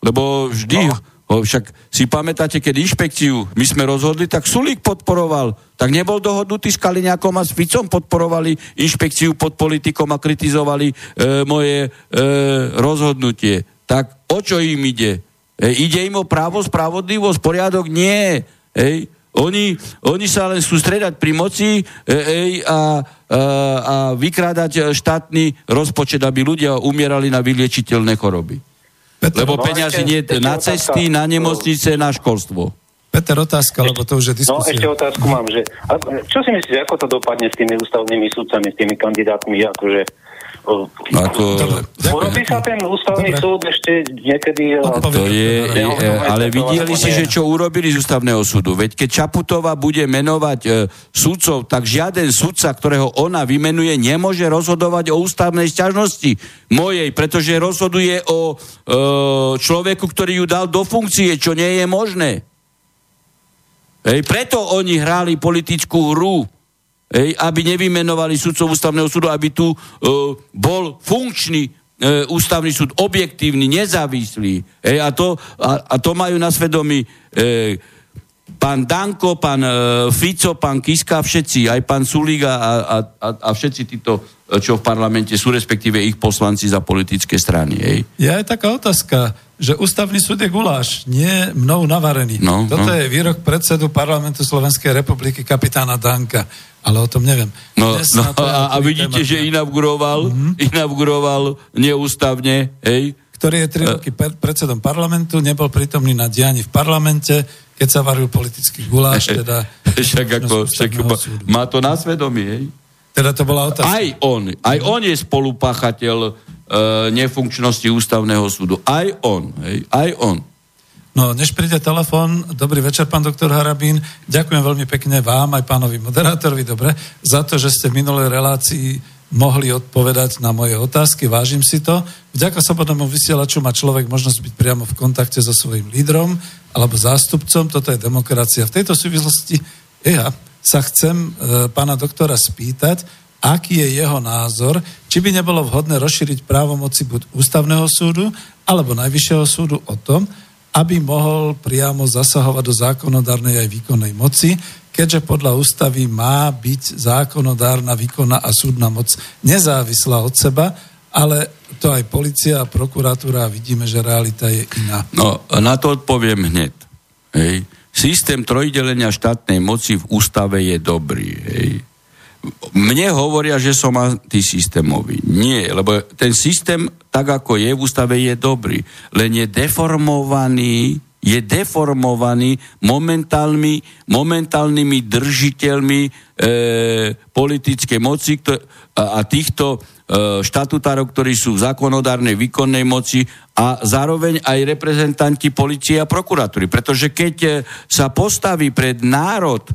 lebo vždy... No však si pamätáte, keď inšpekciu my sme rozhodli, tak Sulík podporoval. Tak nebol dohodnutý s Kaliňakom a s Ficom podporovali inšpekciu pod politikom a kritizovali e, moje e, rozhodnutie. Tak o čo im ide? E, ide im o právo, spravodlivosť, poriadok? Nie. Ej, oni, oni sa len sústredať pri moci e, ej, a, a, a vykrádať štátny rozpočet, aby ľudia umierali na vyliečiteľné choroby. Peter, lebo no, peniazy nie na cesty, na nemocnice, na školstvo. Peter, otázka, lebo to už je no, diskusia. No ešte otázku mám, že čo si myslíte, ako to dopadne s tými ústavnými sudcami, s tými kandidátmi, akože ako... Urobí sa ten ústavný Dobre. súd ešte niekedy... To je, je, ale videli si, že čo urobili z ústavného súdu. Veď keď Čaputová bude menovať e, sudcov, tak žiaden sudca, ktorého ona vymenuje, nemôže rozhodovať o ústavnej sťažnosti mojej, pretože rozhoduje o e, človeku, ktorý ju dal do funkcie, čo nie je možné. Hej, preto oni hrali politickú hru Ej, aby nevymenovali sudcov ústavného súdu, aby tu e, bol funkčný e, ústavný súd, objektívny, nezávislý. Ej, a, to, a, a to majú na svedomí e, pán Danko, pán e, Fico, pán Kiska, všetci, aj pán Sulíga a, a, a, všetci títo, e, čo v parlamente sú, respektíve ich poslanci za politické strany. Ej. Je taká otázka, že ústavný súd je guláš, nie mnou navarený. No, Toto no. je výrok predsedu parlamentu Slovenskej republiky kapitána Danka ale o tom neviem. No, no a, a vidíte, že inauguroval, mm-hmm. inauguroval neústavne, hej? Ktorý je tri uh, roky predsedom parlamentu, nebol prítomný na diani v parlamente, keď sa varil politický guláš, teda... Však ako, však má to na svedomí, hej? Teda to bola otázka. Aj on, aj on je spolupáchateľ nefunkčnosti ústavného súdu. Aj on, hej? Aj on. No, než príde telefón, dobrý večer, pán doktor Harabín. Ďakujem veľmi pekne vám, aj pánovi moderátorovi, dobre, za to, že ste v minulej relácii mohli odpovedať na moje otázky, vážim si to. Vďaka slobodnému vysielaču má človek možnosť byť priamo v kontakte so svojím lídrom alebo zástupcom, toto je demokracia. V tejto súvislosti ja sa chcem e, pána doktora spýtať, aký je jeho názor, či by nebolo vhodné rozšíriť právomoci buď ústavného súdu alebo najvyššieho súdu o tom, aby mohol priamo zasahovať do zákonodárnej aj výkonnej moci, keďže podľa ústavy má byť zákonodárna, výkonná a súdna moc nezávislá od seba, ale to aj policia a prokuratúra vidíme, že realita je iná. No, na to odpoviem hneď. Hej. Systém trojdelenia štátnej moci v ústave je dobrý. Hej. Mne hovoria, že som antisystémový. Nie, lebo ten systém, tak ako je v ústave, je dobrý. Len je deformovaný je deformovaný momentálnymi, momentálnymi držiteľmi e, politickej moci kto, a, a týchto e, štatutárov, ktorí sú v zákonodárnej výkonnej moci a zároveň aj reprezentanti policie a prokuratúry. Pretože keď e, sa postaví pred národ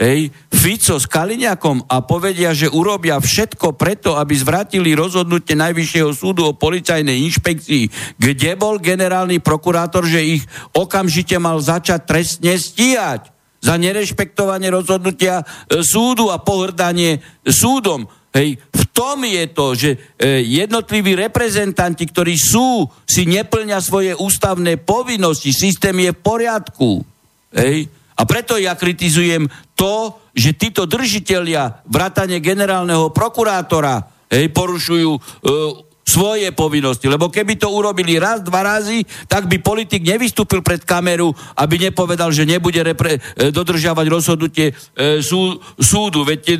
Ej, Fico s Kaliňakom a povedia, že urobia všetko preto, aby zvratili rozhodnutie Najvyššieho súdu o policajnej inšpekcii, kde bol generálny prokurátor, že ich okamžite mal začať trestne stíhať za nerešpektovanie rozhodnutia e, súdu a pohrdanie súdom. Hej, v tom je to, že e, jednotliví reprezentanti, ktorí sú, si neplňa svoje ústavné povinnosti, systém je v poriadku. Hej? A preto ja kritizujem to, že títo držiteľia vrátane generálneho prokurátora hej, porušujú e, svoje povinnosti. Lebo keby to urobili raz, dva razy, tak by politik nevystúpil pred kameru, aby nepovedal, že nebude repre, e, dodržiavať rozhodnutie e, sú, súdu. Veď e,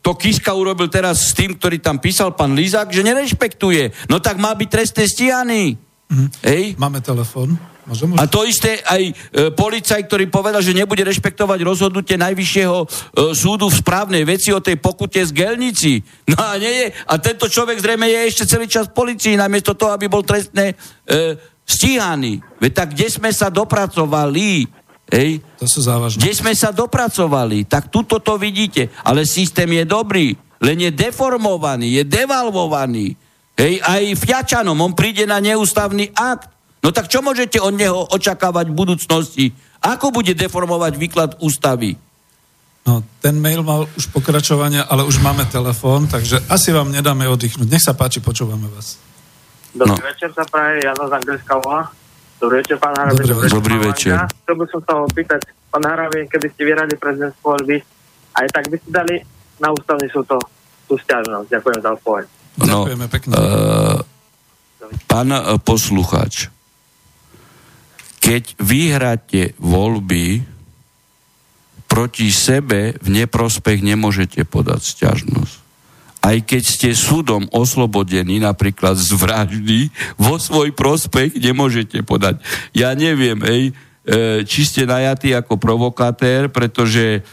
to Kiska urobil teraz s tým, ktorý tam písal pán Lizák, že nerešpektuje. No tak má byť trestne stíhaný. Mm. Hej? Máme telefon. Môžem A to isté aj e, policaj, ktorý povedal, že nebude rešpektovať rozhodnutie Najvyššieho e, súdu v správnej veci o tej pokute z Gelnici. No a nie je. A tento človek zrejme je ešte celý čas v policii, namiesto toho, aby bol trestne e, stíhaný. Veď tak kde sme sa dopracovali? Ej? To sú závažné. Kde sme sa dopracovali? Tak tuto to vidíte. Ale systém je dobrý, len je deformovaný, je devalvovaný. Hej, aj Fiačanom, on príde na neústavný akt No tak čo môžete od neho očakávať v budúcnosti? Ako bude deformovať výklad ústavy? No, ten mail mal už pokračovania, ale už máme telefón, takže asi vám nedáme oddychnúť. Nech sa páči, počúvame vás. Dobrý no. večer sa praje, Jano z Anglická volá. Dobrý večer, pán Harabin. Dobrý, večer. Dobrý večer. Chcel by som sa opýtať, pán Harabin, keby ste vyrali prezidentskú voľby, aj tak by ste dali na ústavný súd to, tú stiažnosť. Ďakujem za odpoveď. No, Ďakujeme pekne. Uh, pán uh, poslucháč, keď vyhráte voľby proti sebe v neprospech nemôžete podať sťažnosť. Aj keď ste súdom oslobodení napríklad z vraždy, vo svoj prospech nemôžete podať. Ja neviem, ej, e, či ste najatí ako provokatér, pretože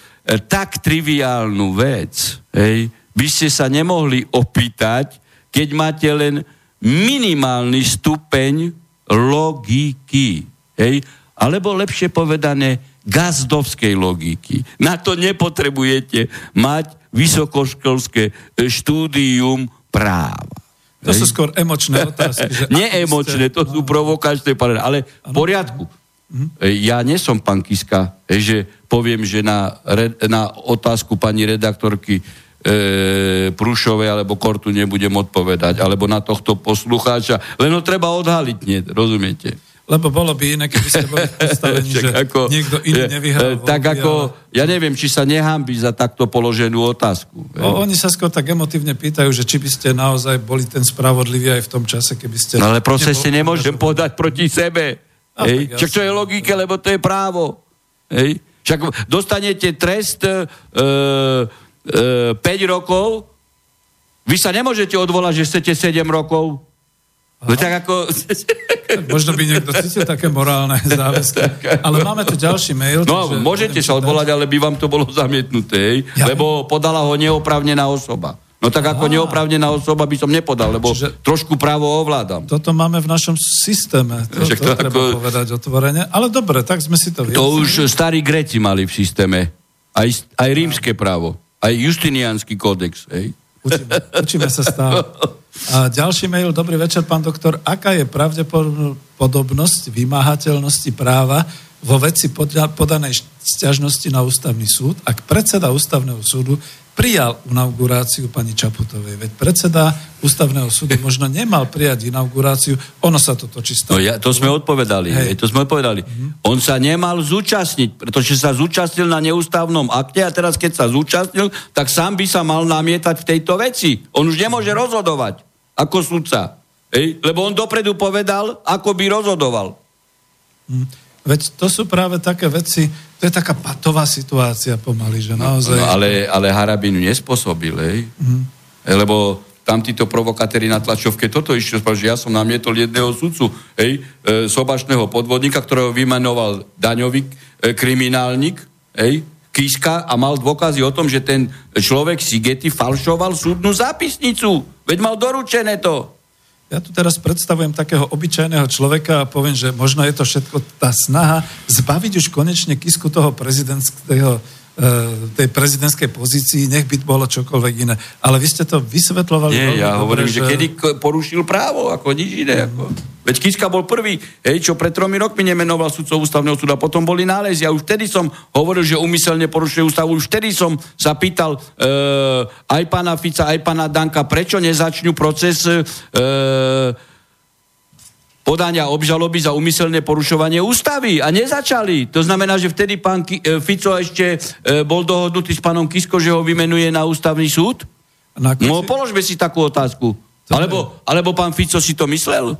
tak triviálnu vec ej, by ste sa nemohli opýtať, keď máte len minimálny stupeň logiky. Hej? Alebo lepšie povedané, gazdovskej logiky. Na to nepotrebujete mať vysokoškolské e, štúdium práva. To Hej? sú skôr emočné otázky. Že emočné, to sú provokačné, ale v poriadku. Mhm. Ja nie som pán Kiska, že poviem, že na, na otázku pani redaktorky e, Prúšovej alebo Kortu nebudem odpovedať, alebo na tohto poslucháča, len ho treba odhaliť, nie, rozumiete? Lebo bolo by iné, keby ste boli v postavení, že ako, niekto iný nevyhral. E, tak ako, ale... ja neviem, či sa nehámbi za takto položenú otázku. O, oni sa skôr tak emotívne pýtajú, že či by ste naozaj boli ten spravodlivý aj v tom čase, keby ste... No ale proste si nemôžem podať proti sebe. A, Hej? Čak to je logike, lebo to je právo. Hej? Však dostanete trest e, e, 5 rokov, vy sa nemôžete odvolať, že chcete 7 rokov. No tak ako... Tak možno by niekto cítil také morálne záväzky. Ale máme tu ďalší mail. No, môžete sa odvolať, ale by vám to bolo zamietnuté, ja. lebo podala ho neoprávnená osoba. No tak ako neoprávnená osoba by som nepodal, lebo Čiže trošku právo ovládam. Toto máme v našom systéme. To, to, to treba ako... povedať otvorene. Ale dobre, tak sme si to vyjasnili. To už starí Greci mali v systéme. Aj, aj rímske právo. Aj justiniánsky kódex. Hej. Učíme, učíme sa stále. A ďalší mail, dobrý večer, pán doktor. Aká je pravdepodobnosť vymáhateľnosti práva vo veci podanej sťažnosti na ústavný súd, ak predseda ústavného súdu prijal inauguráciu pani Čaputovej. Veď predseda ústavného súdu možno nemal prijať inauguráciu, ono sa to točí stále. No ja, to sme odpovedali, hej. to sme odpovedali. Mm-hmm. On sa nemal zúčastniť, pretože sa zúčastnil na neústavnom akte a teraz keď sa zúčastnil, tak sám by sa mal namietať v tejto veci. On už nemôže rozhodovať ako sudca. Hej? Lebo on dopredu povedal, ako by rozhodoval. Mm. Veď to sú práve také veci, to je taká patová situácia pomaly, že naozaj... No, ale, ale Harabinu nespôsobil, hej? Mm. Lebo tam títo provokatéri na tlačovke toto ešte že ja som namietol jedného sudcu, hej, e, sobačného podvodníka, ktorého vymenoval daňový e, kriminálnik, hej, Kiska a mal dôkazy o tom, že ten človek Sigety falšoval súdnu zápisnicu. Veď mal doručené to. Ja tu teraz predstavujem takého obyčajného človeka a poviem, že možno je to všetko tá snaha zbaviť už konečne Kisku toho prezidentského tej prezidentskej pozícii, nech by bolo čokoľvek iné. Ale vy ste to vysvetlovali Nie, ja dobre, hovorím, že... že kedy porušil právo, ako nič iné. Ako. Veď Kiska bol prvý, hej, čo pred tromi rokmi nemenoval sudcov ústavného súda, potom boli nálezy. A už vtedy som hovoril, že umyselne porušuje ústavu. Už vtedy som sa pýtal e, aj pána Fica, aj pána Danka, prečo nezačnú proces e, podania obžaloby za umyselné porušovanie ústavy a nezačali. To znamená, že vtedy pán e, Fico ešte e, bol dohodnutý s pánom Kisko, že ho vymenuje na ústavný súd? No položme si takú otázku. Alebo, alebo pán Fico si to myslel?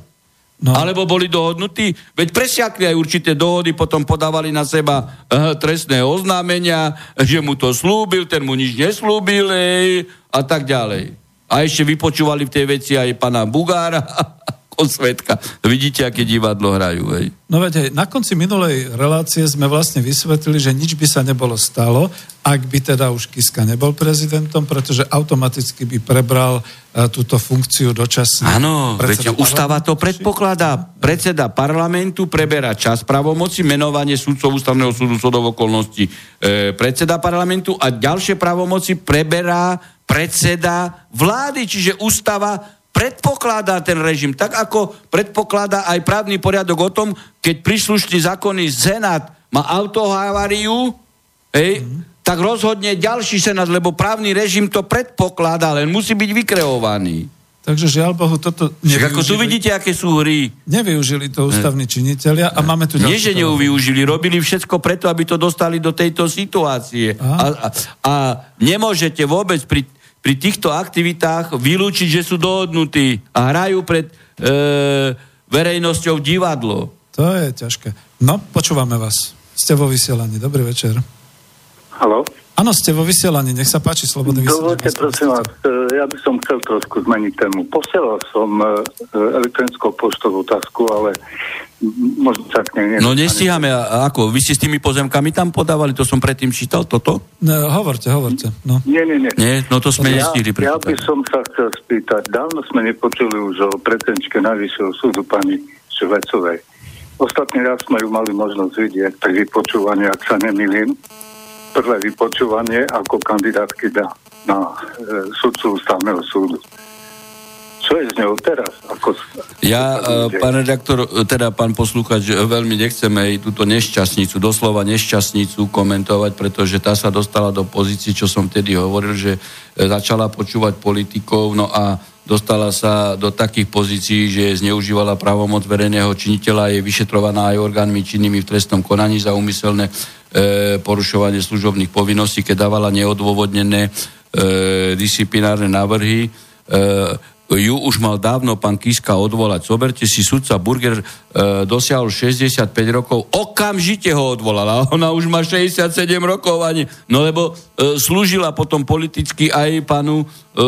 No. Alebo boli dohodnutí? Veď presiakli aj určité dohody, potom podávali na seba uh, trestné oznámenia, že mu to slúbil, ten mu nič neslúbil ej, a tak ďalej. A ešte vypočúvali v tej veci aj pána Bugára svetka. Vidíte, aké divadlo hrajú. Hej. No veď na konci minulej relácie sme vlastne vysvetlili, že nič by sa nebolo stalo, ak by teda už Kiska nebol prezidentom, pretože automaticky by prebral uh, túto funkciu dočasne. Áno, veď ústava to predpokladá. Predseda parlamentu preberá čas pravomoci, menovanie súdcov ústavného súdu súdov okolností e, predseda parlamentu a ďalšie pravomoci preberá predseda vlády, čiže ústava predpokladá ten režim, tak ako predpokladá aj právny poriadok o tom, keď príslušný zákonný senát má autohaváriu, hej, mm. tak rozhodne ďalší senát, lebo právny režim to predpokladá, len musí byť vykreovaný. Takže žiaľ Bohu, toto nevyužili. ako tu vidíte, aké sú hry. Nevyužili to ústavní činiteľia a máme tu ďalšie... Nie, že neuvyužili, robili všetko preto, aby to dostali do tejto situácie. A, a, a nemôžete vôbec pri pri týchto aktivitách vylúčiť, že sú dohodnutí a hrajú pred e, verejnosťou divadlo. To je ťažké. No, počúvame vás. Ste vo vysielaní. Dobrý večer. Halo? Áno, ste vo vysielaní. Nech sa páči, slobodný vysielaní. Dovolte, prosím vás, e, ja by som chcel trošku zmeniť tému. Posielal som e, elektronickou poštovú otázku, ale možno sa k nej... No nestíhame, a ako? Vy ste s tými pozemkami tam podávali? To som predtým čítal, toto? No, hovorte, hovorte. No. Nie, nie, nie. Nie, no to sme ja, nestihli. Ja by som sa chcel spýtať, dávno sme nepočuli už o predsedničke Najvyššieho súdu pani Švecovej. Ostatný raz sme ju mali možnosť vidieť pri vypočúvaní, ak sa nemýlim. Prvé vypočúvanie ako kandidátky na, na e, sudcu ústavného súdu čo je z ňou teraz? Ako, ja, ako pán redaktor, teda pán poslúchač, veľmi nechceme aj túto nešťastnicu, doslova nešťastnicu komentovať, pretože tá sa dostala do pozícií, čo som tedy hovoril, že začala počúvať politikov, no a dostala sa do takých pozícií, že zneužívala právomoc verejného činiteľa, je vyšetrovaná aj orgánmi činnými v trestnom konaní za úmyselné e, porušovanie služobných povinností, keď dávala neodôvodnené e, disciplinárne návrhy. E, ju už mal dávno pán Kiska odvolať. Zoberte si, sudca Burger e, dosiahol 65 rokov, okamžite ho odvolala. Ona už má 67 rokov ani, no lebo e, slúžila potom politicky aj panu e,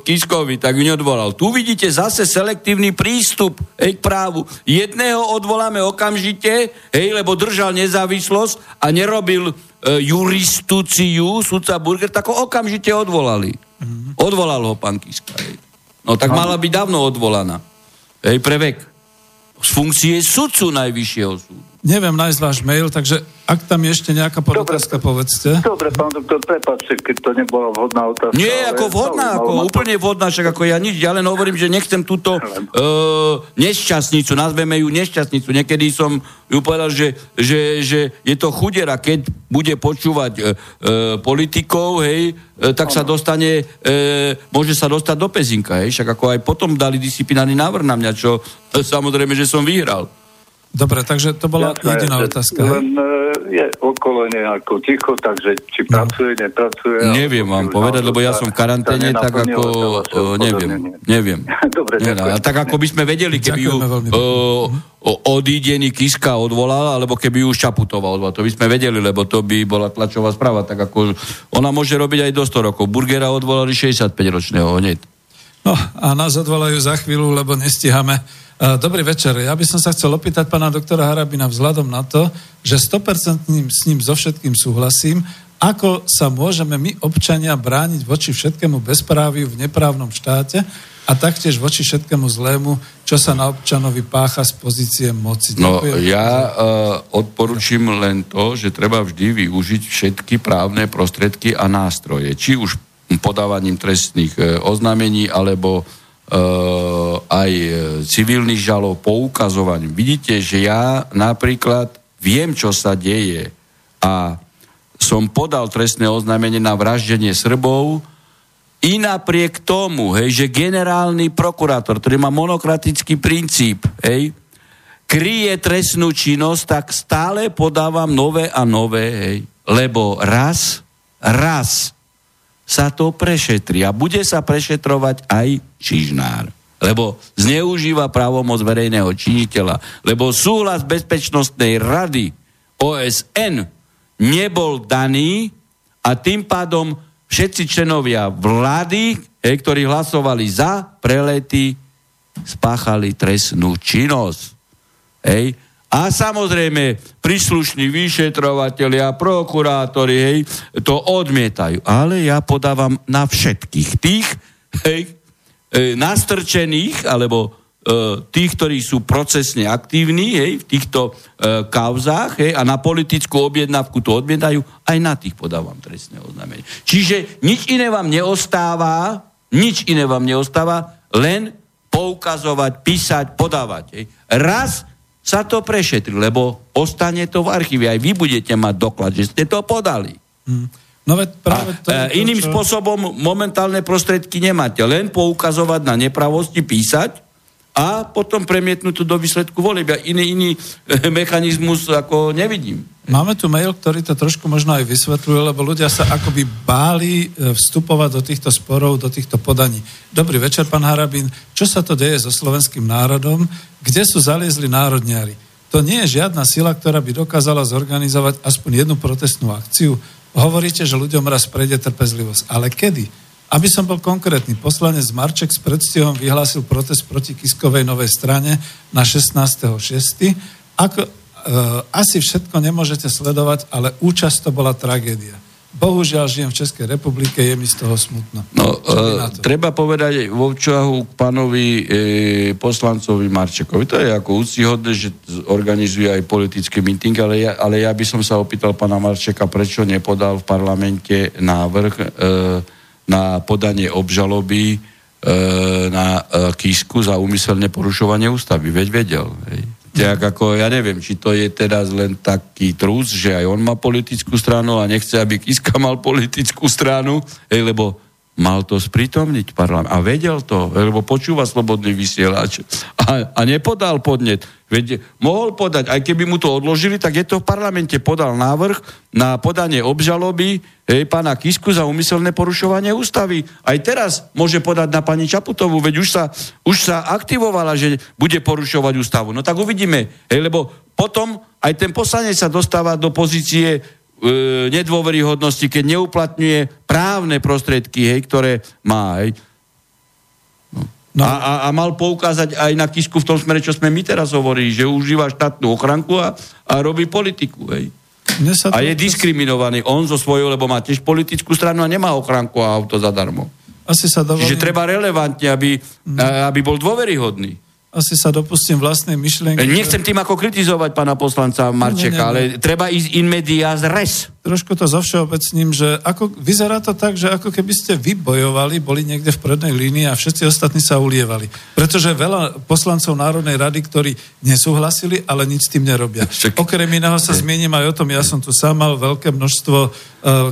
Kiskovi, tak ju neodvolal. Tu vidíte zase selektívny prístup hej, k právu. Jedného odvoláme okamžite, hej, lebo držal nezávislosť a nerobil e, juristúciu sudca Burger, tak ho okamžite odvolali. Mm-hmm. Odvolal ho pán Kiska. Hej. No tak mala byť dávno odvolaná. Hej, pre vek. Z funkcie sudcu najvyššieho súdu. Neviem nájsť váš mail, takže ak tam je ešte nejaká podotázka, povedzte. Dobre, pán doktor, prepáčte, keď to nebola vhodná otázka. Nie, ako vhodná, ako úplne vhodná, však ako ja nič, ja len hovorím, že nechcem túto uh, nešťastnicu, nazveme ju nešťastnicu. Niekedy som ju povedal, že, že, že je to chudera, keď bude počúvať uh, politikov, hej, uh, tak ano. sa dostane, uh, môže sa dostať do pezinka, hej, však ako aj potom dali disciplinárny návrh na mňa, čo samozrejme, že som vyhral. Dobre, takže to bola Jasné, jediná otázka. Len e, je okolo nejako ticho, takže či no. pracuje, nepracuje. Neviem vám povedať, lebo ja som v karanténe, tak ako... Uh, neviem, neviem. Dobre, Nie, a tak ako by sme vedeli, keby ju uh, odídený Kiska odvolal, alebo keby ju Šaputová odvolal. To by sme vedeli, lebo to by bola tlačová správa. Tak ako ona môže robiť aj do 100 rokov. Burgera odvolali 65-ročného hneď. No a nás odvolajú za chvíľu, lebo nestihame Dobrý večer. Ja by som sa chcel opýtať pána doktora Harabina vzhľadom na to, že 100% s ním so všetkým súhlasím, ako sa môžeme my, občania, brániť voči všetkému bezpráviu v neprávnom štáte a taktiež voči všetkému zlému, čo sa na občanovi pácha z pozície moci. No ja uh, odporučím len to, že treba vždy využiť všetky právne prostriedky a nástroje. Či už podávaním trestných uh, oznámení, alebo aj civilných žalov, poukazovaním. Vidíte, že ja napríklad viem, čo sa deje a som podal trestné oznámenie na vraždenie Srbov, i napriek tomu, hej, že generálny prokurátor, ktorý má monokratický princíp, hej, kryje trestnú činnosť, tak stále podávam nové a nové, hej, lebo raz, raz sa to prešetrí a bude sa prešetrovať aj Čižnár. Lebo zneužíva právomoc verejného činiteľa, lebo súhlas Bezpečnostnej rady OSN nebol daný a tým pádom všetci členovia vlády, hej, ktorí hlasovali za prelety, spáchali trestnú činnosť. Hej. A samozrejme, príslušní vyšetrovateľia, prokurátori, hej, to odmietajú. Ale ja podávam na všetkých tých, hej, e, nastrčených, alebo E, tých, ktorí sú procesne aktívni hej, v týchto e, kauzách hej, a na politickú objednávku to odmietajú, aj na tých podávam trestné oznámenie. Čiže nič iné vám neostáva, nič iné vám neostáva, len poukazovať, písať, podávať. Hej. Raz sa to prešetri, lebo ostane to v archíve. Aj vy budete mať doklad, že ste to podali. Hmm. No veď práve to, a, e, iným čo... spôsobom momentálne prostriedky nemáte. Len poukazovať na nepravosti, písať a potom premietnúť to do výsledku volieb. Ja iný, iný eh, mechanizmus ako nevidím. Máme tu mail, ktorý to trošku možno aj vysvetľuje, lebo ľudia sa akoby báli eh, vstupovať do týchto sporov, do týchto podaní. Dobrý večer, pán Harabín. Čo sa to deje so slovenským národom? Kde sú zaliezli národniari? To nie je žiadna sila, ktorá by dokázala zorganizovať aspoň jednu protestnú akciu. Hovoríte, že ľuďom raz prejde trpezlivosť. Ale kedy? Aby som bol konkrétny, poslanec Marček s predstihom vyhlásil protest proti Kiskovej novej strane na 16.6. Ako, e, asi všetko nemôžete sledovať, ale účasť to bola tragédia. Bohužiaľ žijem v Českej republike, je mi z toho smutno. No, e, treba povedať vo včahu k pánovi e, poslancovi Marčekovi. To je ako úctihodné, že organizuje aj politický meeting, ale ja, ale ja by som sa opýtal pána Marčeka, prečo nepodal v parlamente návrh e, na podanie obžaloby e, na e, Kisku za úmyselné porušovanie ústavy. Veď vedel. Hej. Tak ako, ja neviem, či to je teraz len taký trús, že aj on má politickú stranu a nechce, aby Kiska mal politickú stranu, hej, lebo mal to sprítomniť parlament. A vedel to, lebo počúva slobodný vysielač. A, a nepodal podnet. Veď mohol podať, aj keby mu to odložili, tak je to v parlamente podal návrh na podanie obžaloby hej, pána Kisku za umyselné porušovanie ústavy. Aj teraz môže podať na pani Čaputovú, veď už sa, už sa aktivovala, že bude porušovať ústavu. No tak uvidíme, hej, lebo potom aj ten poslanec sa dostáva do pozície nedôveryhodnosti, keď neuplatňuje právne prostriedky, hej, ktoré má. Hej. No. No. A, a, a mal poukázať aj na Kisku v tom smere, čo sme my teraz hovorili, že užíva štátnu ochranku a, a robí politiku. Hej. A je diskriminovaný on zo svojho, lebo má tiež politickú stranu a nemá ochranku a auto zadarmo. Asi sa dovolím... Čiže treba relevantne, aby, mm. aby bol dôveryhodný asi sa dopustím vlastnej myšlienky. Nechcem tým ako kritizovať pána poslanca Marčeka, nie, nie, nie. ale treba ísť in medias res. Trošku to zovšeobecním, že ako, vyzerá to tak, že ako keby ste vybojovali, boli niekde v prednej línii a všetci ostatní sa ulievali. Pretože veľa poslancov Národnej rady, ktorí nesúhlasili, ale nič s tým nerobia. Však... Okrem iného sa zmiením aj o tom, ja som tu sám mal veľké množstvo uh,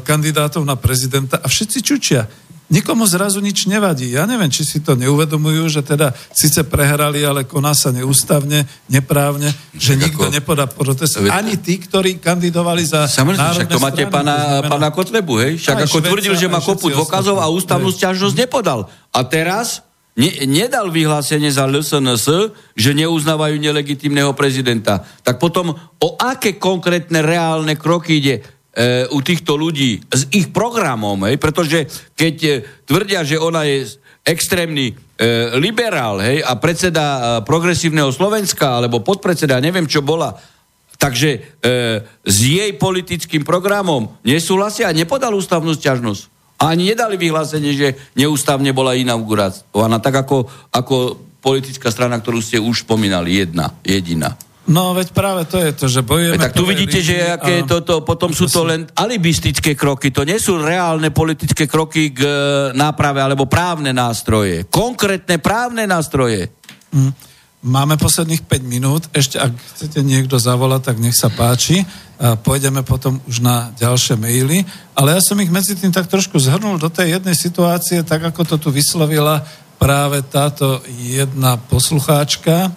kandidátov na prezidenta a všetci čučia nikomu zrazu nič nevadí. Ja neviem, či si to neuvedomujú, že teda síce prehrali, ale koná sa neústavne, neprávne, že Však nikto ako... nepodá protest. Ani tí, ktorí kandidovali za Samozrejme, však to máte pána, znamená... pána Kotlebu, hej? Však ako Šveca, tvrdil, že má kopu dôkazov a ústavnú stiažnosť nepodal. A teraz ne, nedal vyhlásenie za LSNS, že neuznávajú nelegitímneho prezidenta. Tak potom o aké konkrétne reálne kroky ide? E, u týchto ľudí s ich programom, hej, pretože keď e, tvrdia, že ona je extrémny e, liberál hej, a predseda e, progresívneho Slovenska alebo podpredseda, neviem čo bola, takže e, s jej politickým programom nesúhlasia a nepodal ústavnú sťažnosť. A ani nedali vyhlásenie, že neústavne bola inaugurovaná, tak ako, ako politická strana, ktorú ste už spomínali, jedna, jediná. No, veď práve to je to, že bojujeme... E, tak tu vidíte, že aké a... toto, potom sú to len alibistické kroky, to nie sú reálne politické kroky k e, náprave alebo právne nástroje. Konkrétne právne nástroje. Mm. Máme posledných 5 minút, ešte ak chcete niekto zavolať, tak nech sa páči. A pôjdeme potom už na ďalšie maily. Ale ja som ich medzi tým tak trošku zhrnul do tej jednej situácie, tak ako to tu vyslovila práve táto jedna poslucháčka,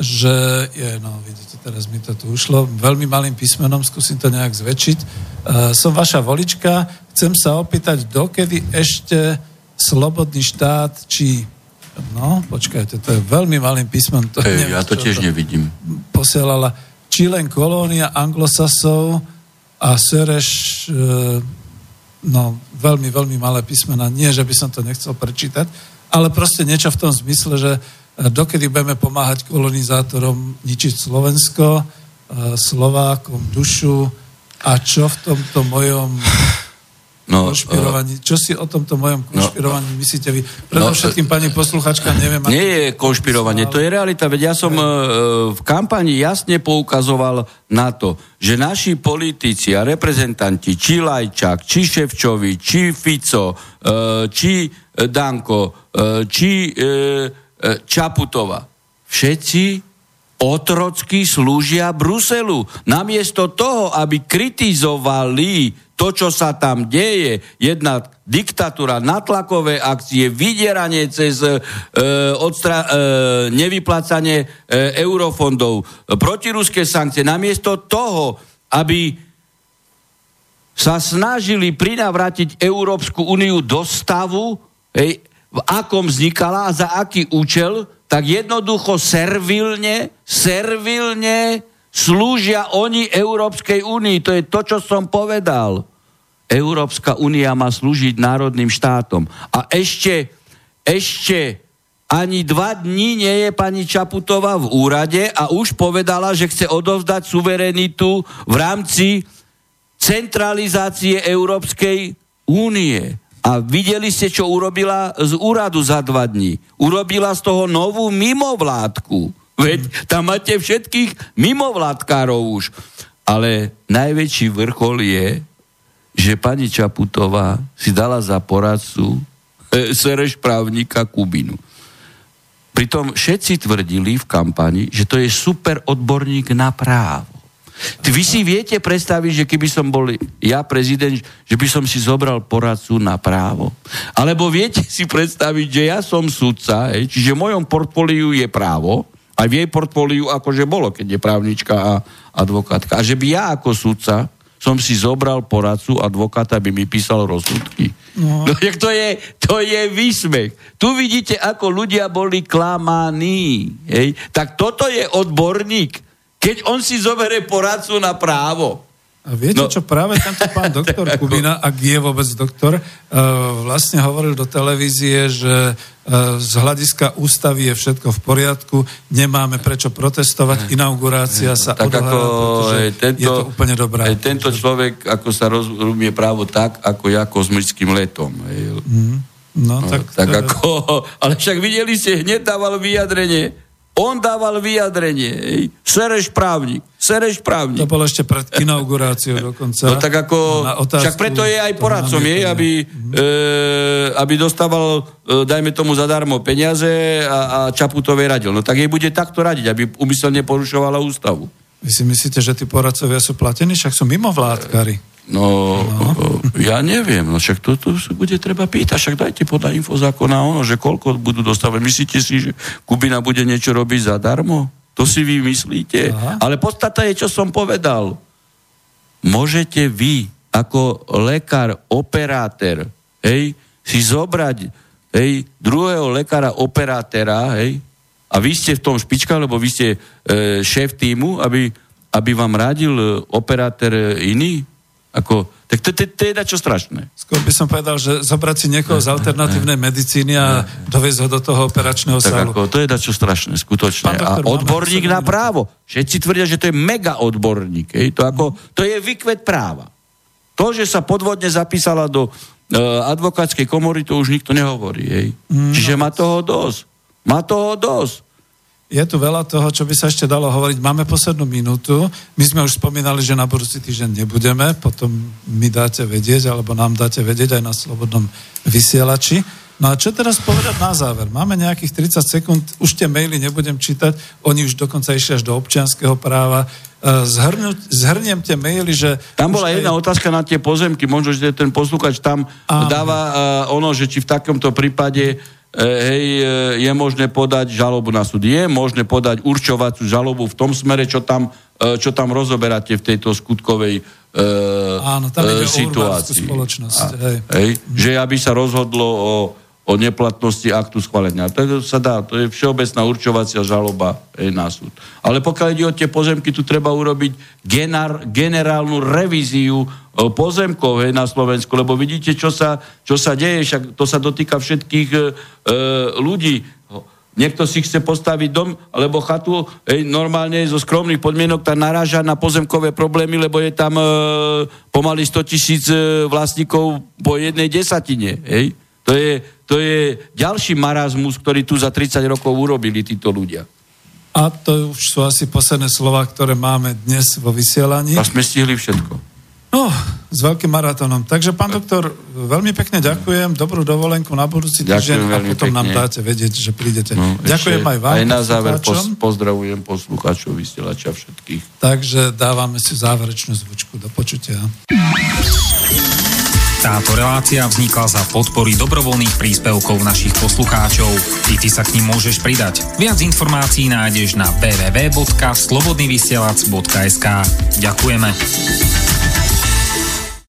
že je, no vidíte, teraz mi to tu ušlo, veľmi malým písmenom, skúsim to nejak zväčšiť. Uh, som vaša volička, chcem sa opýtať, dokedy ešte slobodný štát, či no, počkajte, to je veľmi malým písmom. To hey, neviem, ja to tiež to nevidím. Posielala, či len kolónia anglosasov a Sereš, uh, no, veľmi, veľmi malé písmena. Nie, že by som to nechcel prečítať, ale proste niečo v tom zmysle, že dokedy budeme pomáhať kolonizátorom ničiť Slovensko, Slovákom dušu a čo v tomto mojom no, konšpirovaní, čo si o tomto mojom no, konšpirovaní no, myslíte vy? Predovšetkým, no, pani posluchačka, neviem... Nie je konšpirovanie, to je realita, veď ja som e, v kampani jasne poukazoval na to, že naši politici a reprezentanti, či Lajčák, či Ševčovi, či Fico, e, či Danko, e, či E, Čaputova. Všetci otrocky slúžia Bruselu. Namiesto toho, aby kritizovali to, čo sa tam deje, jedna diktatúra, natlakové akcie, vydieranie cez e, odstra- e, nevyplácanie e, eurofondov, protiruské sankcie, namiesto toho, aby sa snažili prinavrátiť Európsku úniu do stavu, hej, v akom vznikala a za aký účel, tak jednoducho servilne, servilne slúžia oni Európskej únii. To je to, čo som povedal. Európska únia má slúžiť národným štátom. A ešte, ešte ani dva dní nie je pani Čaputová v úrade a už povedala, že chce odovzdať suverenitu v rámci centralizácie Európskej únie. A videli ste, čo urobila z úradu za dva dní. Urobila z toho novú mimovládku. Veď tam máte všetkých mimovládkárov už. Ale najväčší vrchol je, že pani Čaputová si dala za poradcu e, sereš právnika Kubinu. Pritom všetci tvrdili v kampani, že to je super odborník na právo. Vy si viete predstaviť, že keby som bol ja prezident, že by som si zobral poradcu na právo? Alebo viete si predstaviť, že ja som sudca, hej, čiže v mojom portfóliu je právo, aj v jej portfóliu akože bolo, keď je právnička a advokátka. A že by ja ako sudca som si zobral poradcu advokáta, aby mi písal rozsudky. No. no to je, to je výsmech. Tu vidíte, ako ľudia boli klamaní. Hej? Tak toto je odborník keď on si zoberie poradcu na právo. A viete, no. čo práve tento pán doktor Kubina, ak je vôbec doktor, uh, vlastne hovoril do televízie, že uh, z hľadiska ústavy je všetko v poriadku, nemáme prečo protestovať, inaugurácia sa tak pretože tento, je to úplne dobré. Aj tento človek, ako sa rozumie právo tak, ako ja kozmickým letom. Mm. No, tak, no, tak ako, ale však videli ste, hneď dával vyjadrenie, on dával vyjadrenie. Ej. Sereš právnik. Sereš právnik. To bolo ešte pred inauguráciou dokonca. No tak ako... Však preto je aj poradcom, je, aby, e, aby dostával, e, dajme tomu zadarmo peniaze a, a Čaputovej radil. No tak jej bude takto radiť, aby umyselne porušovala ústavu. Vy si myslíte, že tí poradcovia sú platení? Však sú mimo vládkari. No, no, ja neviem, no však to, to bude treba pýtať, však dajte podľa infozákona ono, že koľko budú dostávať. Myslíte si, že Kubina bude niečo robiť zadarmo? To si vy myslíte? Aha. Ale podstata je, čo som povedal. Môžete vy, ako lekár, operátor, hej, si zobrať hej, druhého lekára, operátora, hej, a vy ste v tom špička, lebo vy ste e, šéf týmu, aby, aby vám radil e, operátor e, iný? Ako, tak to, to, to je čo strašné. Skôr by som povedal, že zobrať si niekoho z alternatívnej medicíny a doviezť ho do toho operačného tak sálu. Ako, to je čo strašné, skutočne. doktor, a odborník na právo. Všetci tvrdia, že to je mega odborník. Hej? To, ako, to je vykvet práva. To, že sa podvodne zapísala do, advokátskej komory to už nikto nehovorí. Hej. Mm, Čiže má toho dosť. Má toho dosť. Je tu veľa toho, čo by sa ešte dalo hovoriť. Máme poslednú minútu. My sme už spomínali, že na budúci týždeň nebudeme, potom mi dáte vedieť, alebo nám dáte vedieť aj na slobodnom vysielači. No a čo teraz povedať na záver? Máme nejakých 30 sekúnd, už tie maily nebudem čítať, oni už dokonca išli až do občianského práva. E, zhrnu, zhrniem tie maily, že... Tam bola jedna aj... otázka na tie pozemky, možno, že ten poslúkač tam Áno. dáva uh, ono, že či v takomto prípade hej, e, je možné podať žalobu na súd. Je možné podať určovacú žalobu v tom smere, čo tam, e, čo tam rozoberáte v tejto skutkovej Áno, tam ide situácii. Spoločnosť. A, hej. Hej, že aby sa rozhodlo o o neplatnosti aktu schválenia. To sa dá, to je všeobecná určovacia žaloba aj na súd. Ale pokiaľ ide o tie pozemky, tu treba urobiť genar, generálnu revíziu pozemkov hej, na Slovensku, lebo vidíte, čo sa, čo sa deje, však to sa dotýka všetkých e, ľudí. Niekto si chce postaviť dom alebo chatu, hej, normálne zo skromných podmienok tak naráža na pozemkové problémy, lebo je tam e, pomaly 100 tisíc e, vlastníkov po jednej desatine. Hej. To je, to je ďalší marazmus, ktorý tu za 30 rokov urobili títo ľudia. A to už sú asi posledné slova, ktoré máme dnes vo vysielaní. A sme stihli všetko. No, s veľkým maratónom. Takže, pán doktor, veľmi pekne ďakujem, dobrú dovolenku na budúci týždeň a potom pekne. nám dáte vedieť, že prídete. No, ďakujem aj vám. Aj na záver pos- pozdravujem poslucháčov, vysielača všetkých. Takže dávame si záverečnú zvučku. Do počutia. Táto relácia vznikla za podpory dobrovoľných príspevkov našich poslucháčov. I ty sa k ním môžeš pridať. Viac informácií nájdeš na www.slobodnyvysielac.sk Ďakujeme.